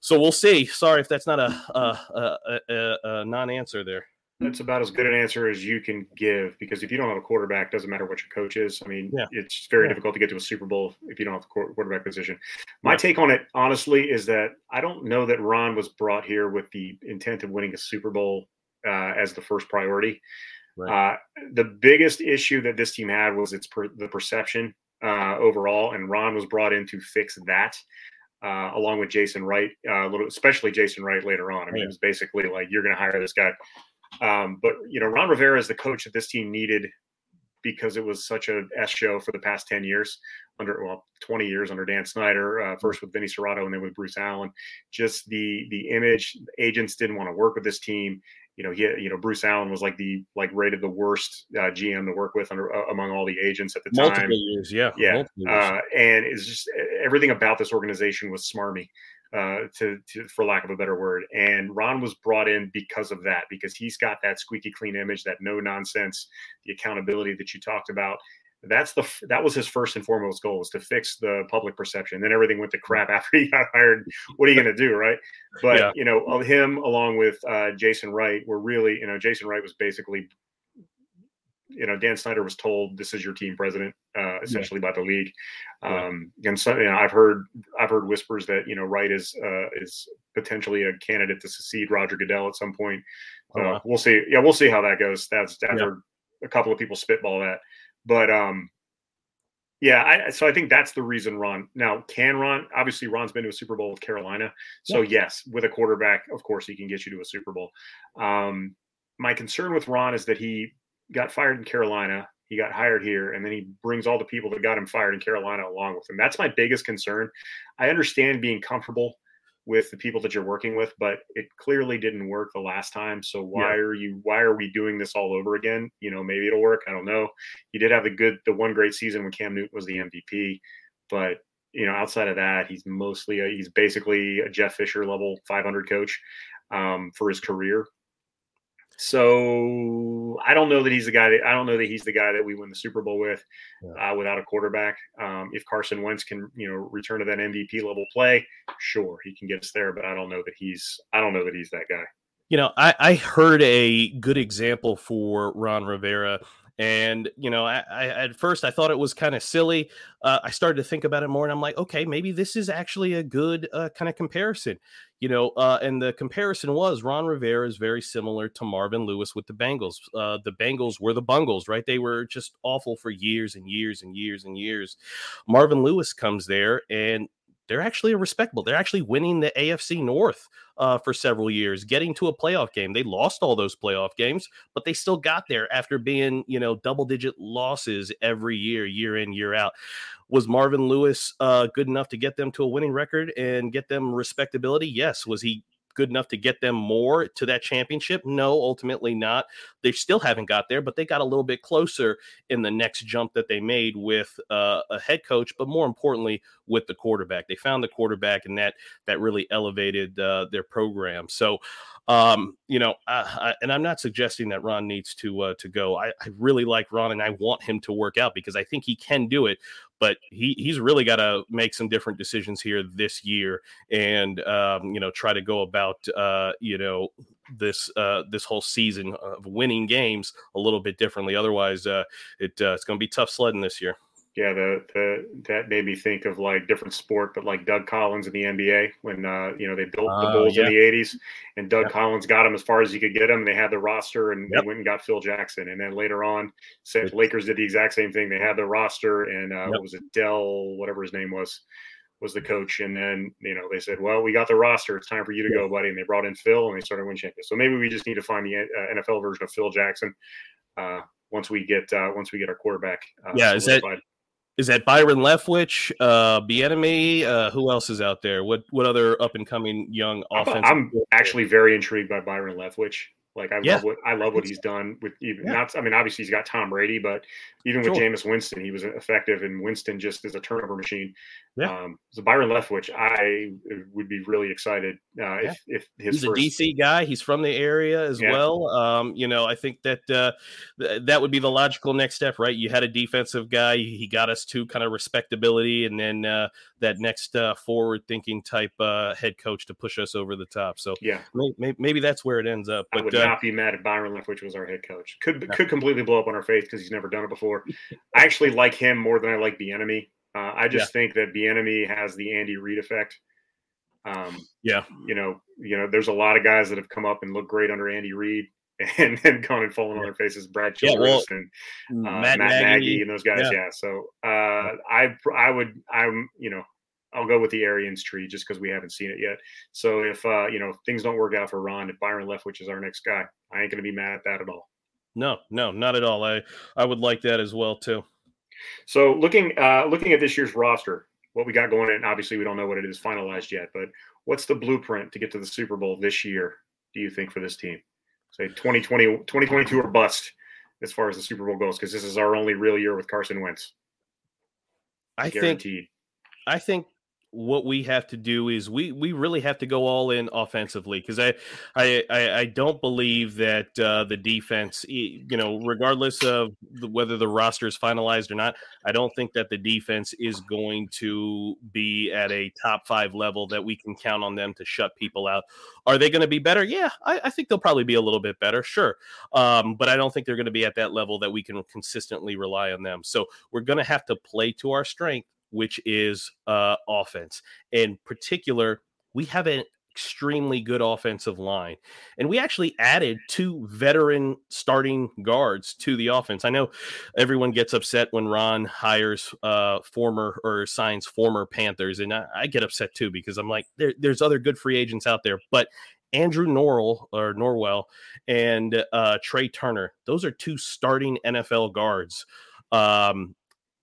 so we'll see. Sorry if that's not a, a, a, a non-answer there. That's about as good an answer as you can give because if you don't have a quarterback, doesn't matter what your coach is. I mean, yeah. it's very yeah. difficult to get to a Super Bowl if you don't have the quarterback position. My yeah. take on it, honestly, is that I don't know that Ron was brought here with the intent of winning a Super Bowl uh, as the first priority. Right. Uh, the biggest issue that this team had was its per, the perception uh, overall, and Ron was brought in to fix that. Uh, along with Jason Wright, uh, a little, especially Jason Wright later on. I mean, it was basically like you're going to hire this guy. Um, but you know, Ron Rivera is the coach that this team needed because it was such a S show for the past 10 years under well 20 years under Dan Snyder uh, first with Vinny Cerrato and then with Bruce Allen. Just the the image agents didn't want to work with this team. You know he you know Bruce Allen was like the like rated the worst uh, GM to work with under uh, among all the agents at the time. Multiple years yeah yeah years. Uh, and it's just everything about this organization was smarmy uh, to, to, for lack of a better word. And Ron was brought in because of that, because he's got that squeaky clean image, that no nonsense, the accountability that you talked about. That's the that was his first and foremost goal was to fix the public perception. Then everything went to crap after he got hired. What are you going to do, right? But yeah. you know, him along with uh, Jason Wright were really, you know, Jason Wright was basically you know, Dan Snyder was told this is your team president, uh, essentially yeah. by the league. Um, yeah. And so, you know, I've heard I've heard whispers that you know Wright is uh, is potentially a candidate to succeed Roger Goodell at some point. So uh, we'll see. Yeah, we'll see how that goes. That's after yeah. a couple of people spitball that, but um, yeah. I, so I think that's the reason Ron. Now, can Ron? Obviously, Ron's been to a Super Bowl with Carolina. So yes, with a quarterback, of course, he can get you to a Super Bowl. Um, my concern with Ron is that he got fired in Carolina. He got hired here, and then he brings all the people that got him fired in Carolina along with him. That's my biggest concern. I understand being comfortable with the people that you're working with, but it clearly didn't work the last time. So why yeah. are you? Why are we doing this all over again? You know, maybe it'll work. I don't know. He did have the good, the one great season when Cam Newton was the MVP, but you know, outside of that, he's mostly a, he's basically a Jeff Fisher level 500 coach um, for his career. So I don't know that he's the guy that I don't know that he's the guy that we win the Super Bowl with yeah. uh, without a quarterback. Um, if Carson Wentz can, you know, return to that MVP level play, sure, he can get us there. But I don't know that he's I don't know that he's that guy. You know, I, I heard a good example for Ron Rivera and you know, I, I, at first I thought it was kind of silly. Uh, I started to think about it more, and I'm like, okay, maybe this is actually a good uh, kind of comparison. You know, uh, and the comparison was Ron Rivera is very similar to Marvin Lewis with the Bengals. Uh, the Bengals were the Bungles, right? They were just awful for years and years and years and years. Marvin Lewis comes there, and they're actually respectable. They're actually winning the AFC North uh, for several years, getting to a playoff game. They lost all those playoff games, but they still got there after being, you know, double digit losses every year, year in, year out. Was Marvin Lewis uh, good enough to get them to a winning record and get them respectability? Yes. Was he good enough to get them more to that championship? No, ultimately not. They still haven't got there, but they got a little bit closer in the next jump that they made with uh, a head coach, but more importantly, with the quarterback. They found the quarterback, and that that really elevated uh, their program. So, um, you know, I, and I'm not suggesting that Ron needs to uh, to go. I, I really like Ron, and I want him to work out because I think he can do it but he he's really got to make some different decisions here this year, and um, you know try to go about uh, you know this uh, this whole season of winning games a little bit differently. Otherwise, uh, it uh, it's going to be tough sledding this year yeah, the, the that made me think of like different sport, but like Doug Collins in the NBA when uh, you know they built the Bulls yeah. in the '80s, and Doug Collins got them as far as you could get them. They had the roster, and yep. they went and got Phil Jackson, and then later on, said Lakers did the exact same thing. They had the roster, and uh, yep. what was it, Del, whatever his name was, was the coach, and then you know they said, "Well, we got the roster. It's time for you to go, buddy." And they brought in Phil, and they started winning champions. So maybe we just need to find the uh, NFL version of Phil Jackson uh, once we get uh, once we get our quarterback. Uh, yeah, is that is that Byron Leftwich, uh, Bieniemy? Uh, who else is out there? What what other up and coming young offensive? I'm actually very intrigued by Byron Leftwich. Like I yeah. love what I love what he's done with even yeah. not. I mean, obviously he's got Tom Brady, but even with sure. Jameis Winston, he was effective, and Winston just is a turnover machine. Yeah. Um, so Byron Leftwich, I would be really excited uh, yeah. if if his he's first... a DC guy. He's from the area as well. Um, you know, I think that uh, th- that would be the logical next step, right? You had a defensive guy. He got us to kind of respectability, and then uh, that next uh, forward thinking type uh, head coach to push us over the top. So yeah, maybe, maybe that's where it ends up. But, I would uh, not be mad at Byron Leftwich was our head coach. Could could completely blow up on our face because he's never done it before. I actually like him more than I like Bieniemy. Uh, I just yeah. think that Bieniemy has the Andy Reid effect. Um, yeah, you know, you know, there's a lot of guys that have come up and look great under Andy Reid, and then gone and fallen on their faces. Brad Childress yeah, well, and uh, Matt, Matt Nagy. Nagy. and those guys. Yeah. yeah. So uh, I I would I'm you know I'll go with the Arians tree just because we haven't seen it yet. So if uh, you know things don't work out for Ron, if Byron Leftwich is our next guy, I ain't going to be mad at that at all. No, no, not at all. I I would like that as well too. So looking uh, looking at this year's roster, what we got going in, obviously we don't know what it is finalized yet, but what's the blueprint to get to the Super Bowl this year? Do you think for this team? Say 2020, 2022 or bust as far as the Super Bowl goes, because this is our only real year with Carson Wentz. I Guaranteed. think I think what we have to do is we we really have to go all in offensively because I, I I don't believe that uh, the defense you know regardless of the, whether the roster is finalized or not I don't think that the defense is going to be at a top five level that we can count on them to shut people out. Are they going to be better? Yeah, I, I, think they'll probably be a little bit better, sure, um, but I don't think they're going to be at that level that we can consistently rely on them. So we're going to have to play to our strength which is uh, offense. In particular, we have an extremely good offensive line. And we actually added two veteran starting guards to the offense. I know everyone gets upset when Ron hires uh, former or signs former Panthers. And I, I get upset too because I'm like, there, there's other good free agents out there. But Andrew Norrell or Norwell and uh, Trai Turner, those are two starting NFL guards. Um,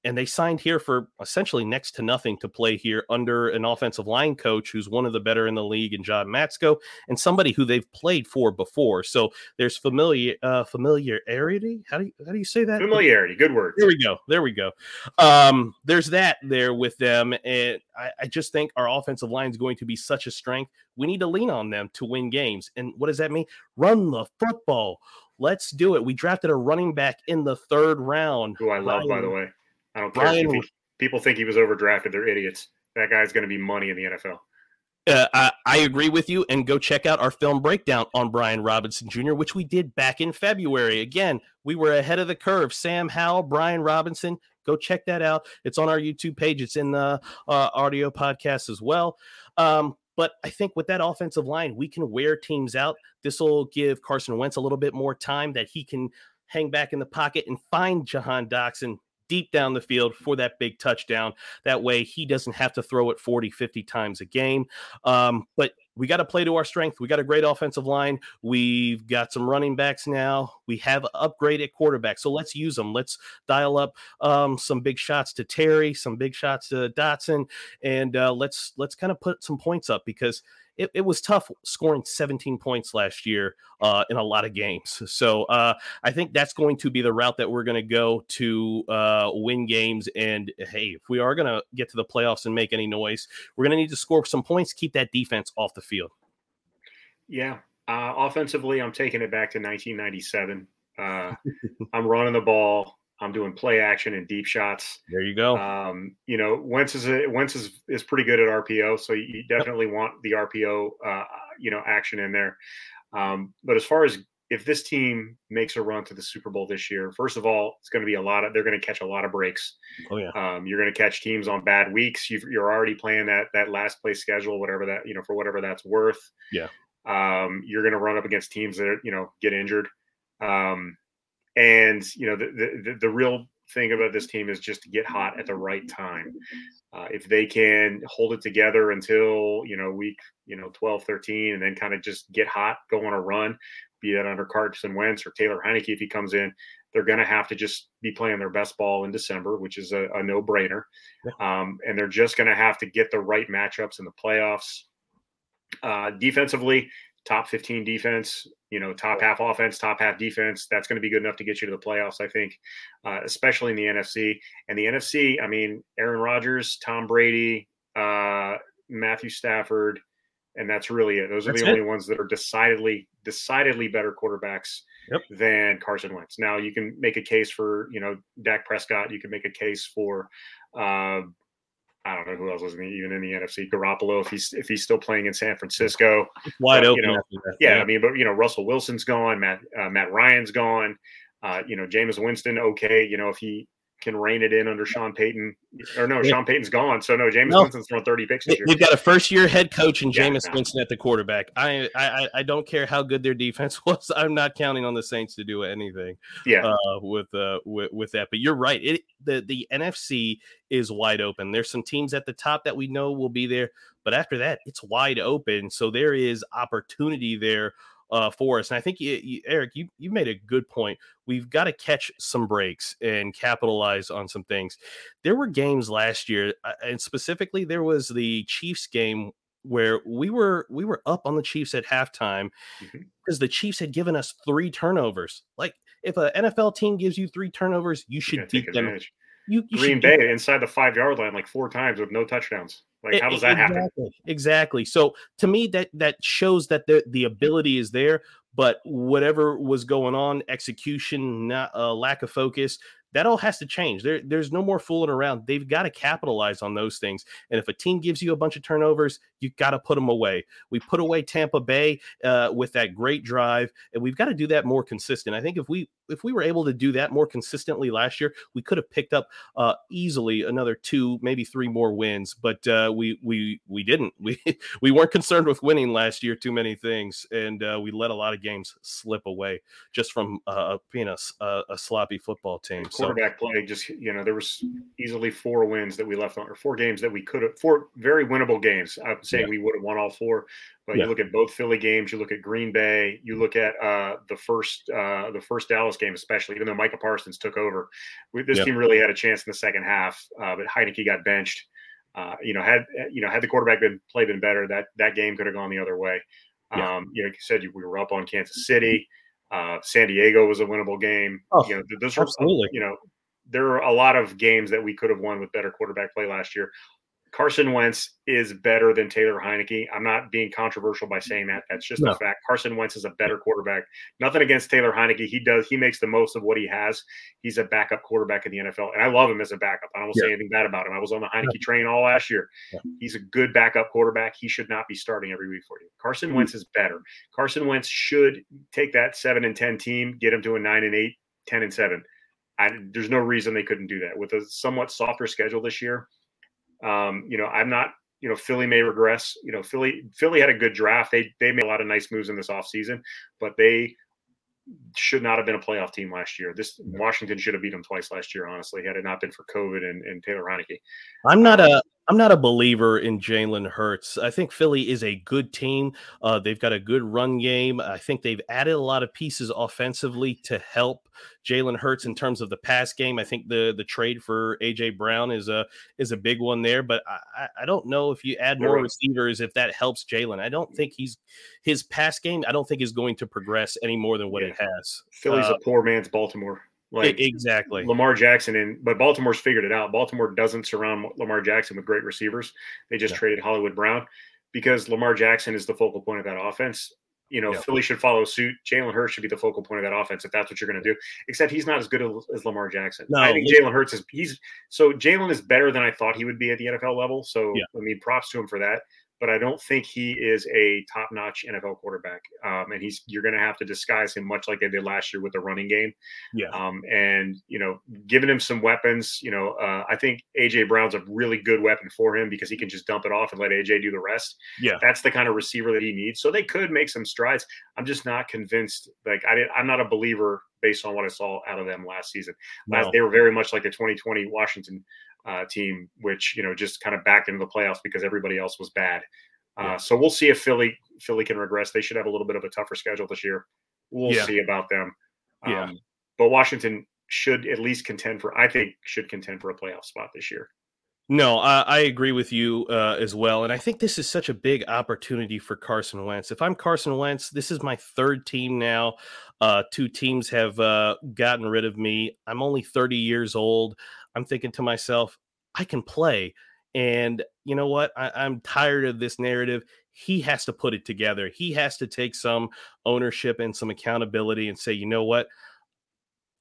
and they signed here for essentially next to nothing to play here under an offensive line coach who's one of the better in the league and John Matsko and somebody who they've played for before. So there's familiar uh, familiarity. How do you how do you say that? Familiarity. Good word. There we go. There we go. Um, there's that there with them, and I, I just think our offensive line is going to be such a strength. We need to lean on them to win games. And what does that mean? Run the football. Let's do it. We drafted a running back in the third round. Who I love, Ryan, by the way. I don't care if he, people think he was overdrafted. They're idiots. That guy's going to be money in the NFL. Uh, I, I agree with you. And go check out our film breakdown on Brian Robinson Jr., which we did back in February. Again, we were ahead of the curve. Sam Howell, Brian Robinson. Go check that out. It's on our YouTube page. It's in the uh, audio podcast as well. Um, but I think with that offensive line, we can wear teams out. This will give Carson Wentz a little bit more time that he can hang back in the pocket and find Jahan Dotson deep down the field for that big touchdown. That way he doesn't have to throw it 40, 50 times a game. Um, but we got to play to our strength. We got a great offensive line. We've got some running backs now. We have upgrade at quarterback. So let's use them. Let's dial up um, some big shots to Terry, some big shots to Dotson, and uh, let's let's kind of put some points up because – it, it was tough scoring 17 points last year uh, in a lot of games. So uh, I think that's going to be the route that we're going to go to uh, win games. And hey, if we are going to get to the playoffs and make any noise, we're going to need to score some points, keep that defense off the field. Yeah. Uh, offensively, I'm taking it back to 1997. Uh, I'm running the ball. I'm doing play action and deep shots. There you go. Um, you know, Wentz is a, Wentz is, is pretty good at RPO, so you definitely want the RPO, uh, you know, action in there. Um, but as far as if this team makes a run to the Super Bowl this year, first of all, it's going to be a lot of they're going to catch a lot of breaks. Oh yeah. Um, you're going to catch teams on bad weeks. you are already playing that that last place schedule, whatever that you know for whatever that's worth. Yeah. Um, you're going to run up against teams that you know get injured. Um, and you know, the, the the real thing about this team is just to get hot at the right time. Uh, if they can hold it together until you know week you know 12, 13, and then kind of just get hot, go on a run, be that under Carson Wentz or Taylor Heinicke if he comes in, they're going to have to just be playing their best ball in December, which is a, a no brainer. Um, and they're just going to have to get the right matchups in the playoffs. Uh, defensively, top 15 defense, you know, top half offense, top half defense. That's going to be good enough to get you to the playoffs, I think, uh, especially in the NFC. And the NFC, I mean, Aaron Rodgers, Tom Brady, uh, Matthew Stafford, and that's really it. Those are that's the it. only ones that are decidedly, decidedly better quarterbacks yep. than Carson Wentz. Now, you can make a case for, you know, Dak Prescott. You can make a case for, uh, I don't know who else was in the, even in the NFC. Garoppolo, if he's if he's still playing in San Francisco, wide but, open. You know, yeah, I mean, but you know, Russell Wilson's gone, Matt uh, Matt Ryan's gone. Uh, you know, Jameis Winston, okay. You know, if he can rein it in under Sean Payton. Or no, yeah. Sean Payton's gone. So no, Jameis no. Winston's thrown 30 picks this year. They've got a first year head coach and yeah, Jameis no. Winston at the quarterback. I, I I don't care how good their defense was. I'm not counting on the Saints to do anything. Yeah. Uh, with uh with, with that. But you're right. It the the NFC is wide open. There's some teams at the top that we know will be there, but after that, it's wide open. So there is opportunity there uh, for us. And I think, you, you, Eric, you, you made a good point. We've got to catch some breaks and capitalize on some things. There were games last year, uh, and specifically, there was the Chiefs game where we were we were up on the Chiefs at halftime because mm-hmm. the Chiefs had given us three turnovers. Like if an NFL team gives you three turnovers, you should beat them. Advantage. You, you Green Bay inside the five yard line like four times with no touchdowns. Like, how does that exactly, happen? Exactly. So to me, that that shows that the the ability is there, but whatever was going on, execution, not uh, lack of focus, that all has to change. There, there's no more fooling around. They've got to capitalize on those things. And if a team gives you a bunch of turnovers, you got to put them away. We put away Tampa Bay uh, with that great drive, and we've got to do that more consistent. I think if we if we were able to do that more consistently last year, we could have picked up uh, easily another two, maybe three more wins. But uh, we we we didn't. We we weren't concerned with winning last year. Too many things, and uh, we let a lot of games slip away just from uh, being a, a, a, sloppy football team. Quarterback so, play, just you know, there was easily four wins that we left on, or four games that we could have, four very winnable games. I would say yeah. we would have won all four. But yeah. you look at both Philly games, you look at Green Bay, you look at uh, the first uh, the first Dallas game, especially. Even though Micah Parsons took over, we, this yeah. team really had a chance in the second half. Uh, but Heinicke got benched. Uh, you know, had you know had the quarterback been play been better, that that game could have gone the other way. Yeah. Um, you know, like you said we were up on Kansas City. Uh, San Diego was a winnable game. Oh, you know, those absolutely. you know, there are a lot of games that we could have won with better quarterback play last year Carson Wentz is better than Taylor Heinicke. I'm not being controversial by saying that. That's just no. a fact. Carson Wentz is a better quarterback. Nothing against Taylor Heinicke. He does. He makes the most of what he has. He's a backup quarterback in the NFL, and I love him as a backup. I don't yeah. say anything bad about him. I was on the Heinicke yeah. train all last year. Yeah. He's a good backup quarterback. He should not be starting every week for you. Carson mm-hmm. Wentz is better. Carson Wentz should take that seven and ten team, get him to a nine and eight, 10 and seven. I, there's no reason they couldn't do that with a somewhat softer schedule this year. Um, you know, I'm not, you know, Philly may regress. You know, Philly Philly had a good draft. They they made a lot of nice moves in this offseason, but they should not have been a playoff team last year. This Washington should have beat them twice last year, honestly, had it not been for COVID and, and Taylor Heinicke. I'm not a I'm not a believer in Jalen Hurts. I think Philly is a good team. Uh, they've got a good run game. I think they've added a lot of pieces offensively to help Jalen Hurts in terms of the pass game. I think the the trade for AJ Brown is a is a big one there. But I, I don't know if you add more receivers if that helps Jalen. I don't think he's his pass game. I don't think is going to progress any more than what yeah. it has. Philly's uh, a poor man's Baltimore. Like exactly Lamar Jackson and but Baltimore's figured it out. Baltimore doesn't surround Lamar Jackson with great receivers. They just yeah. traded Hollywood Brown because Lamar Jackson is the focal point of that offense. You know, yeah. Philly should follow suit. Jalen Hurts should be the focal point of that offense if that's what you're going to do. Except he's not as good as Lamar Jackson. No, I think Jalen Hurts is he's so Jalen is better than I thought he would be at the NFL level. So yeah. I mean, props to him for that but I don't think he is a top-notch NFL quarterback. Um, and he's you're going to have to disguise him much like they did last year with the running game. Yeah. Um, and you know, giving him some weapons. You know, uh, I think AJ Brown's a really good weapon for him because he can just dump it off and let AJ do the rest. Yeah. That's the kind of receiver that he needs. So they could make some strides. I'm just not convinced. Like I did, I'm not a believer based on what I saw out of them last season. Last. They were very much like the 2020 Washington uh, team, which you know just kind of backed into the playoffs because everybody else was bad. Uh, yeah. So we'll see if Philly Philly can regress. They should have a little bit of a tougher schedule this year. We'll yeah. see about them. Um, yeah. But Washington should at least contend for. I think should contend for a playoff spot this year. No, I, I agree with you uh, as well, and I think this is such a big opportunity for Carson Wentz. If I'm Carson Wentz, this is my third team now. Uh, two teams have uh, gotten rid of me. I'm only 30 years old. I'm thinking to myself, I can play. And you know what? I, I'm tired of this narrative. He has to put it together. He has to take some ownership and some accountability and say, you know what?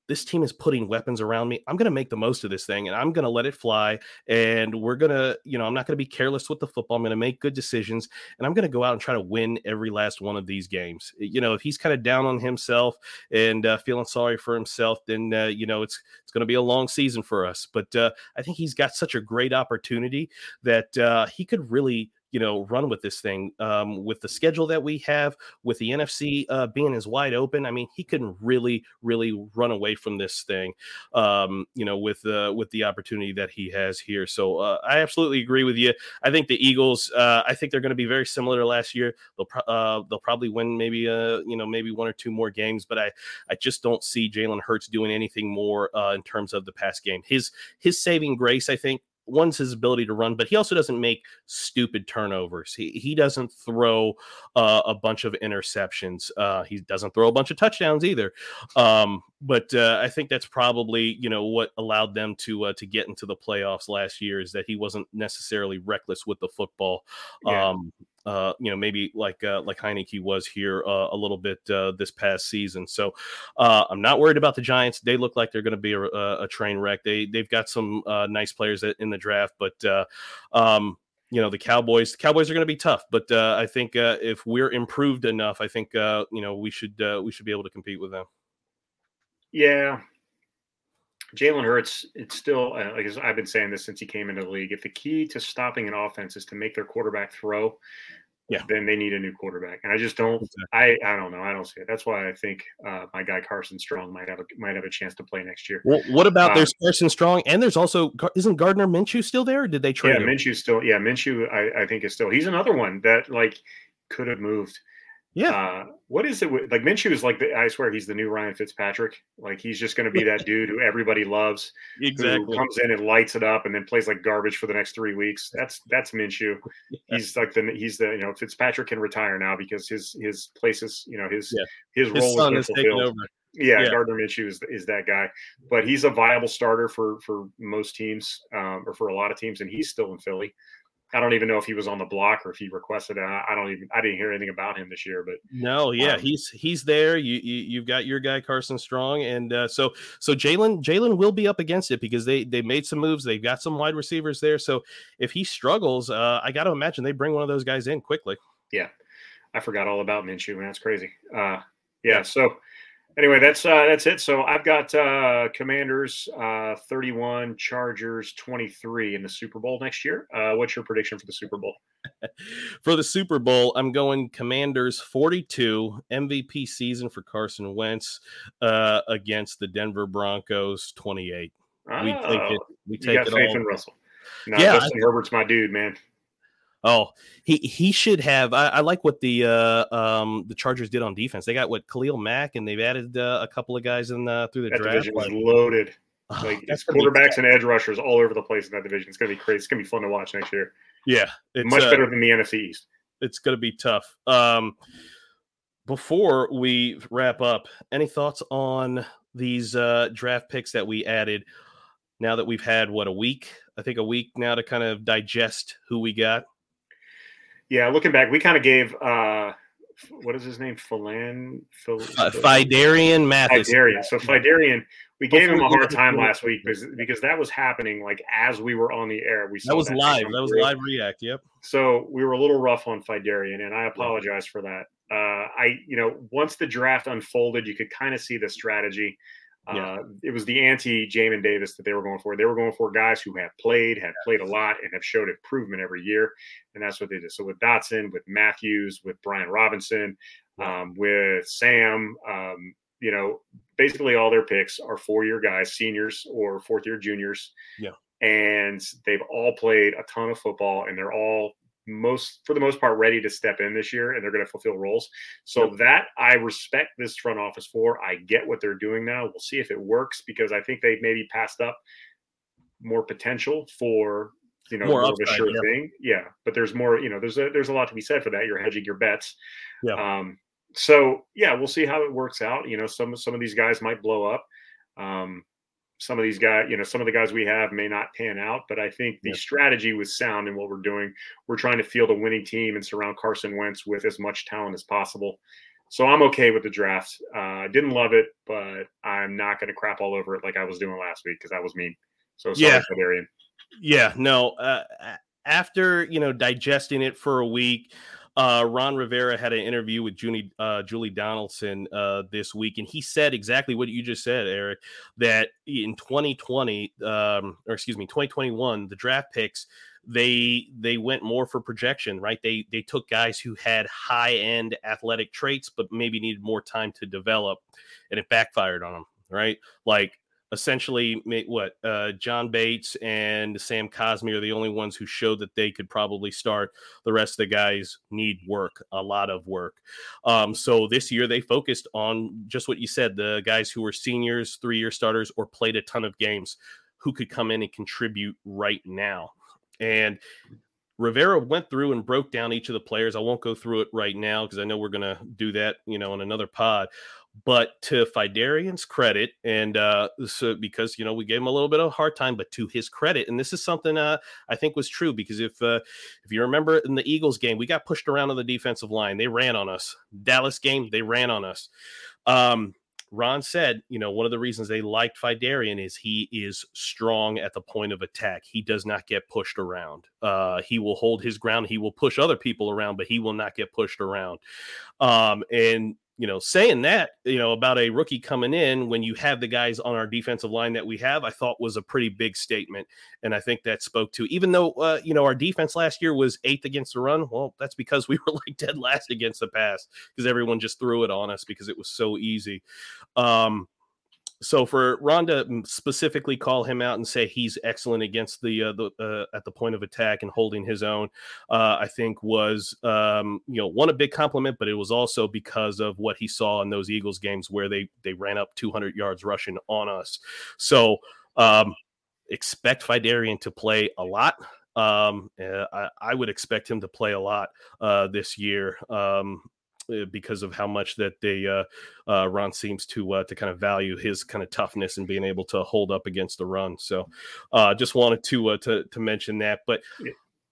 This team is putting weapons around me. I'm going to make the most of this thing and I'm going to let it fly. And we're going to, you know, I'm not going to be careless with the football. I'm going to make good decisions and I'm going to go out and try to win every last one of these games. You know, if he's kind of down on himself and uh, feeling sorry for himself, then, uh, you know, it's, it's going to be a long season for us. But uh, I think he's got such a great opportunity that uh, he could really you know run with this thing um, with the schedule that we have with the NFC uh, being as wide open. I mean, he can really really run away from this thing, um, you know, with uh, with the opportunity that he has here. So uh, I absolutely agree with you. I think the Eagles. Uh, I think they're going to be very similar to last year. They'll pro- uh, they'll probably win maybe uh you know maybe one or two more games, but I I just don't see Jalen Hurts doing anything more in terms of the pass game. His his saving grace, I think, one's his ability to run, but he also doesn't make stupid turnovers. He he doesn't throw uh, a bunch of interceptions. Uh, he doesn't throw a bunch of touchdowns either. Um, but uh, I think that's probably you know what allowed them to uh, to get into the playoffs last year is that he wasn't necessarily reckless with the football. Yeah. Um, uh, you know, maybe like uh, like Heinicke was here uh, a little bit uh, this past season. So uh, I'm not worried about the Giants. They look like they're going to be a, a, train wreck. They they've got some uh, nice players in the draft, but um, you know the Cowboys. The Cowboys are going to be tough, but I think if we're improved enough, I think you know we should we should be able to compete with them. Yeah, Jalen Hurts, it's still, like I've been saying this since he came into the league. If the key to stopping an offense is to make their quarterback throw, yeah, then they need a new quarterback. And I just don't, exactly. I, I don't know, I don't see it. That's why I think uh, my guy Carson Strong might have a might have a chance to play next year. Well, what about um, there's Carson Strong and there's also isn't Gardner Minshew still there? did they trade? Yeah, him? Minshew still. Yeah, Minshew, I, I think is still. He's another one that like could have moved. Yeah. Uh, what is it with, like Minshew is like the, I swear he's the new Ryan Fitzpatrick. Like he's just going to be that dude who everybody loves. Exactly. comes in and lights it up and then plays like garbage for the next three weeks. That's that's Minshew. Yeah. He's like the he's the you know Fitzpatrick can retire now because his his place is you know his yeah. his, his role is, is taken over. Yeah, yeah, Gardner Minshew is, is that guy, but he's a viable starter for for most teams um, or for a lot of teams, and he's still in Philly. I don't even know if he was on the block or if he requested. I, I don't even. I didn't hear anything about him this year. But no, yeah, um, he's he's there. You, you have got your guy Carson Strong, and uh, so so Jalen Jalen will be up against it because they they made some moves. They've got some wide receivers there. So if he struggles, uh, I got to imagine they bring one of those guys in quickly. Yeah, I forgot all about Minshew. Man, that's crazy. Uh, yeah, so anyway, that's uh, that's it. So I've got uh, Commanders uh, 31, Chargers 23 in the Super Bowl next year. Uh, what's your prediction for the Super Bowl? for the Super Bowl, I'm going Commanders 42 MVP season for Carson Wentz uh, against the Denver Broncos 28. Oh, we take it. We take you got it faith all. in Russell. No, yeah, Justin I, Herbert's my dude, man. Oh, he he should have. I, I, like what the uh, um, the Chargers did on defense. They got what Khalil Mack, and they've added uh, a couple of guys in the, through the that draft. Division was loaded. Like it's quarterbacks and edge rushers all over the place in that division. It's gonna be crazy. It's gonna be fun to watch next year. Yeah, much uh, better than the NFC East. It's gonna be tough. Um, before we wrap up, any thoughts on these uh, draft picks that we added? Now that we've had what a week, I think a week now to kind of digest who we got yeah, looking back, we kind of gave uh, what is his name? Philan Phil, uh, Phidarian Mathis. Phidarian. So Phidarian, we gave him a hard time last week because because that was happening like as we were on the air. We saw that was that live. That was through. live react. Yep. So we were a little rough on Phidarian, and I apologize for that. Uh, I you know once the draft unfolded, you could kind of see the strategy. Yeah. Uh, it was the anti Jamin Davis that they were going for. They were going for guys who have played, have played a lot, and have showed improvement every year. And that's what they did. So with Dotson, with Matthews, with Brian Robinson, um, with Sam, um, you know, basically all their picks are four year guys, seniors or fourth year juniors. Yeah. And they've all played a ton of football and they're all most for the most part ready to step in this year and they're going to fulfill roles. So yep. that I respect this front office for. I get what they're doing now. We'll see if it works because I think they've maybe passed up more potential for you know more, more upside, of a sure yeah. thing. Yeah, but there's more. You know, there's a there's a lot to be said for that. You're hedging your bets. Yeah. Um. So yeah, we'll see how it works out. You know, some some of these guys might blow up. Um some of these guys, you know, some of the guys we have may not pan out, but I think the strategy was sound in what we're doing. We're trying to field a winning team and surround Carson Wentz with as much talent as possible. So I'm okay with the draft. Uh, didn't love it, but I'm not going to crap all over it like I was doing last week because that was mean. So sorry, yeah. Darian. Yeah, no. Uh, after you know digesting it for a week, uh, Ron Rivera had an interview with Julie, uh, Julie Donaldson uh, this week, and he said exactly what you just said, Eric. That in 2020, um, or excuse me, 2021, the draft picks they they went more for projection, right? They they took guys who had high end athletic traits, but maybe needed more time to develop, and it backfired on them, right? Like essentially what uh, John Bates and Sam Cosmi are the only ones who showed that they could probably start. The rest of the guys need work, a lot of work. Um, so this year they focused on just what you said: the guys who were seniors, three-year starters, or played a ton of games, who could come in and contribute right now. And Rivera went through and broke down each of the players. I won't go through it right now because I know we're going to do that, you know, in another pod. But to Phidarian's credit, and uh, so because you know we gave him a little bit of a hard time, but to his credit, and this is something uh, I think was true because if uh, if you remember in the Eagles game, we got pushed around on the defensive line. They ran on us. Dallas game, they ran on us. Um, Ron said, you know, one of the reasons they liked Phidarian is he is strong at the point of attack. He does not get pushed around. Uh, he will hold his ground. He will push other people around, but he will not get pushed around. Um, and you know, saying that, you know, about a rookie coming in when you have the guys on our defensive line that we have, I thought was a pretty big statement. And I think that spoke to, even though, uh, you know, our defense last year was eighth against the run. Well, that's because we were like dead last against the pass because everyone just threw it on us because it was so easy. Um, so for Ronda specifically call him out and say he's excellent against the uh, the uh, at the point of attack and holding his own, uh, I think was um, you know one a big compliment, but it was also because of what he saw in those Eagles games where they they ran up 200 yards rushing on us. So um, expect Phidarian to play a lot. Um, uh, I, I, would expect him to play a lot uh, this year. Um, because of how much that they uh, uh, Ron seems to uh, to kind of value his kind of toughness and being able to hold up against the run. So, uh, just wanted to uh, to to mention that. But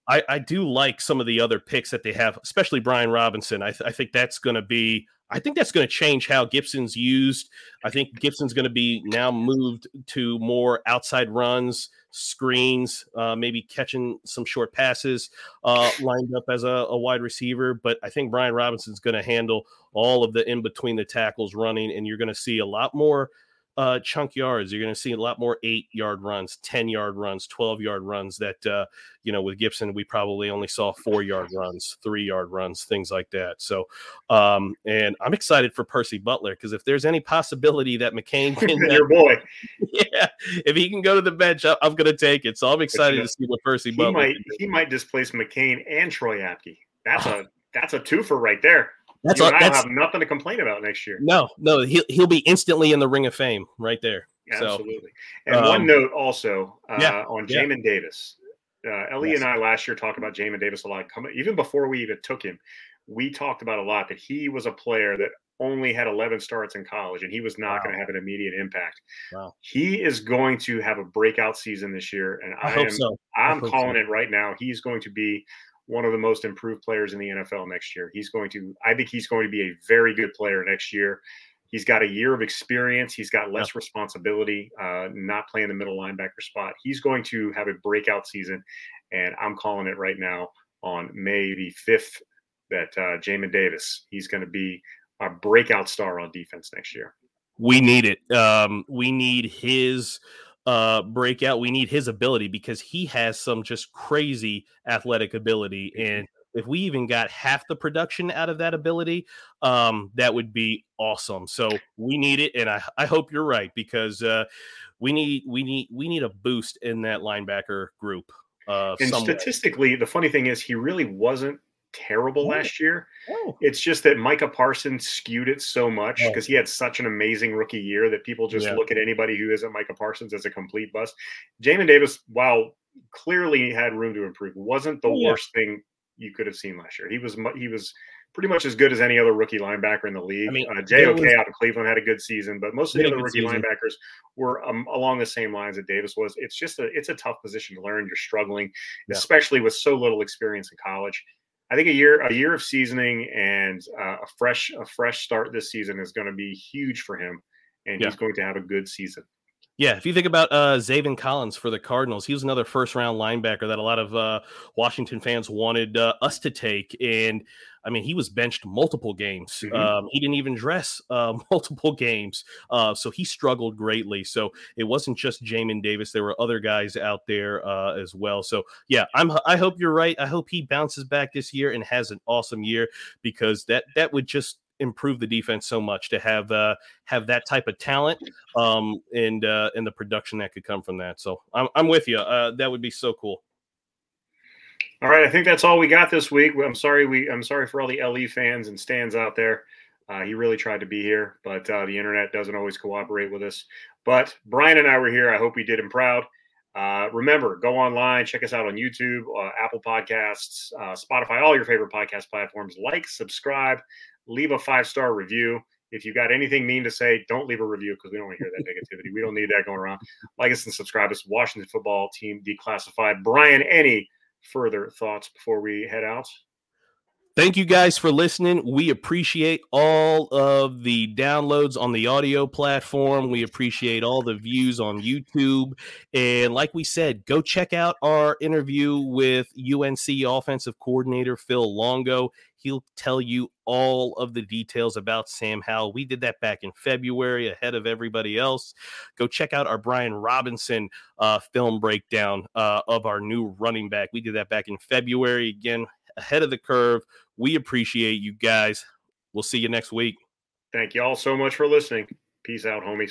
I, I do like some of the other picks that they have, especially Brian Robinson. I, th- I think that's going to be I think that's going to change how Gibson's used. I think Gibson's going to be now moved to more outside runs, screens, uh, maybe catching some short passes, uh, lined up as a, a, wide receiver. But I think Brian Robinson's going to handle all of the in between the tackles running, and you're going to see a lot more uh, chunk yards. You're going to see a lot more eight yard runs, 10 yard runs, 12 yard runs that, uh, you know, with Gibson, we probably only saw four yard runs, three yard runs, things like that. So, um, and I'm excited for Percy Butler because if there's any possibility that McCain can, your boy, yeah, if he can go to the bench, I, am going to take it. So I'm excited to see what Percy he Butler might, he might displace McCain and Troy Apke. That's a, that's a twofer right there. That's you all, that's, have nothing to complain about next year. No, no, he'll he'll be instantly in the Ring of Fame right there. Absolutely. So, and um, one note also uh, yeah, on Jamin yeah. Davis. Uh, Ellie yes. and I last year talked about Jamin Davis a lot. Even before we even took him, we talked about a lot that he was a player that only had 11 starts in college and he was not wow. going to have an immediate impact. Wow. He is going to have a breakout season this year and I, I am so. I'm calling so. it right now. He's going to be one of the most improved players in the NFL next year. He's going to, I think he's going to be a very good player next year. He's got a year of experience. He's got less responsibility, uh, not playing the middle linebacker spot. He's going to have a breakout season, and I'm calling it right now on May the 5th that uh, Jamin Davis, he's going to be a breakout star on defense next year. We need it. Um, we need his uh breakout. We need his ability because he has some just crazy athletic ability. And if we even got half the production out of that ability, um, that would be awesome. So we need it, and I, I hope you're right because uh, we need we need we need a boost in that linebacker group. Uh, and statistically, the funny thing is, he really wasn't terrible last year. Oh. It's just that Micah Parsons skewed it so much because oh. he had such an amazing rookie year that people just yeah. look at anybody who isn't Micah Parsons as a complete bust. Jamin Davis, while clearly had room to improve, wasn't the yeah. worst thing you could have seen last year. He was he was pretty much as good as any other rookie linebacker in the league. I mean, uh, JOK was, out of Cleveland had a good season, but most of the other rookie season. linebackers were um, along the same lines that Davis was. It's just a it's a tough position to learn. You're struggling, yeah. especially with so little experience in college. I think a year a year of seasoning and uh, a fresh a fresh start this season is going to be huge for him, and yeah. he's going to have a good season. Yeah, if you think about uh, Zaven Collins for the Cardinals, he was another first round linebacker that a lot of uh, Washington fans wanted uh, us to take. And I mean, he was benched multiple games. Mm-hmm. Um, he didn't even dress uh, multiple games. Uh, so he struggled greatly. So it wasn't just Jamin Davis. There were other guys out there uh, as well. So yeah, I'm, I hope you're right. I hope he bounces back this year and has an awesome year because that, that would just improve the defense so much to have uh, have that type of talent um, and uh, and the production that could come from that. So I'm I'm with you. Uh, that would be so cool. All right, I think that's all we got this week. I'm sorry we I'm sorry for all the LE fans and stands out there. Uh, he really tried to be here, but uh, the internet doesn't always cooperate with us. But Brian and I were here. I hope we did him proud. Uh, remember, go online, check us out on YouTube, uh, Apple Podcasts, uh, Spotify, all your favorite podcast platforms. Like, subscribe, leave a five star review. If you got anything mean to say, don't leave a review because we don't want to hear that negativity. We don't need that going around. Like us and subscribe us. Washington football team declassified. Brian, any further thoughts before we head out? Thank you guys for listening. We appreciate all of the downloads on the audio platform. We appreciate all the views on YouTube. And like we said, go check out our interview with UNC offensive coordinator Phil Longo. He'll tell you all of the details about Sam Howell. We did that back in February ahead of everybody else. Go check out our Brian Robinson uh, film breakdown uh, of our new running back. We did that back in February. Again, ahead of the curve. We appreciate you guys. We'll see you next week. Thank you all so much for listening. Peace out, homies.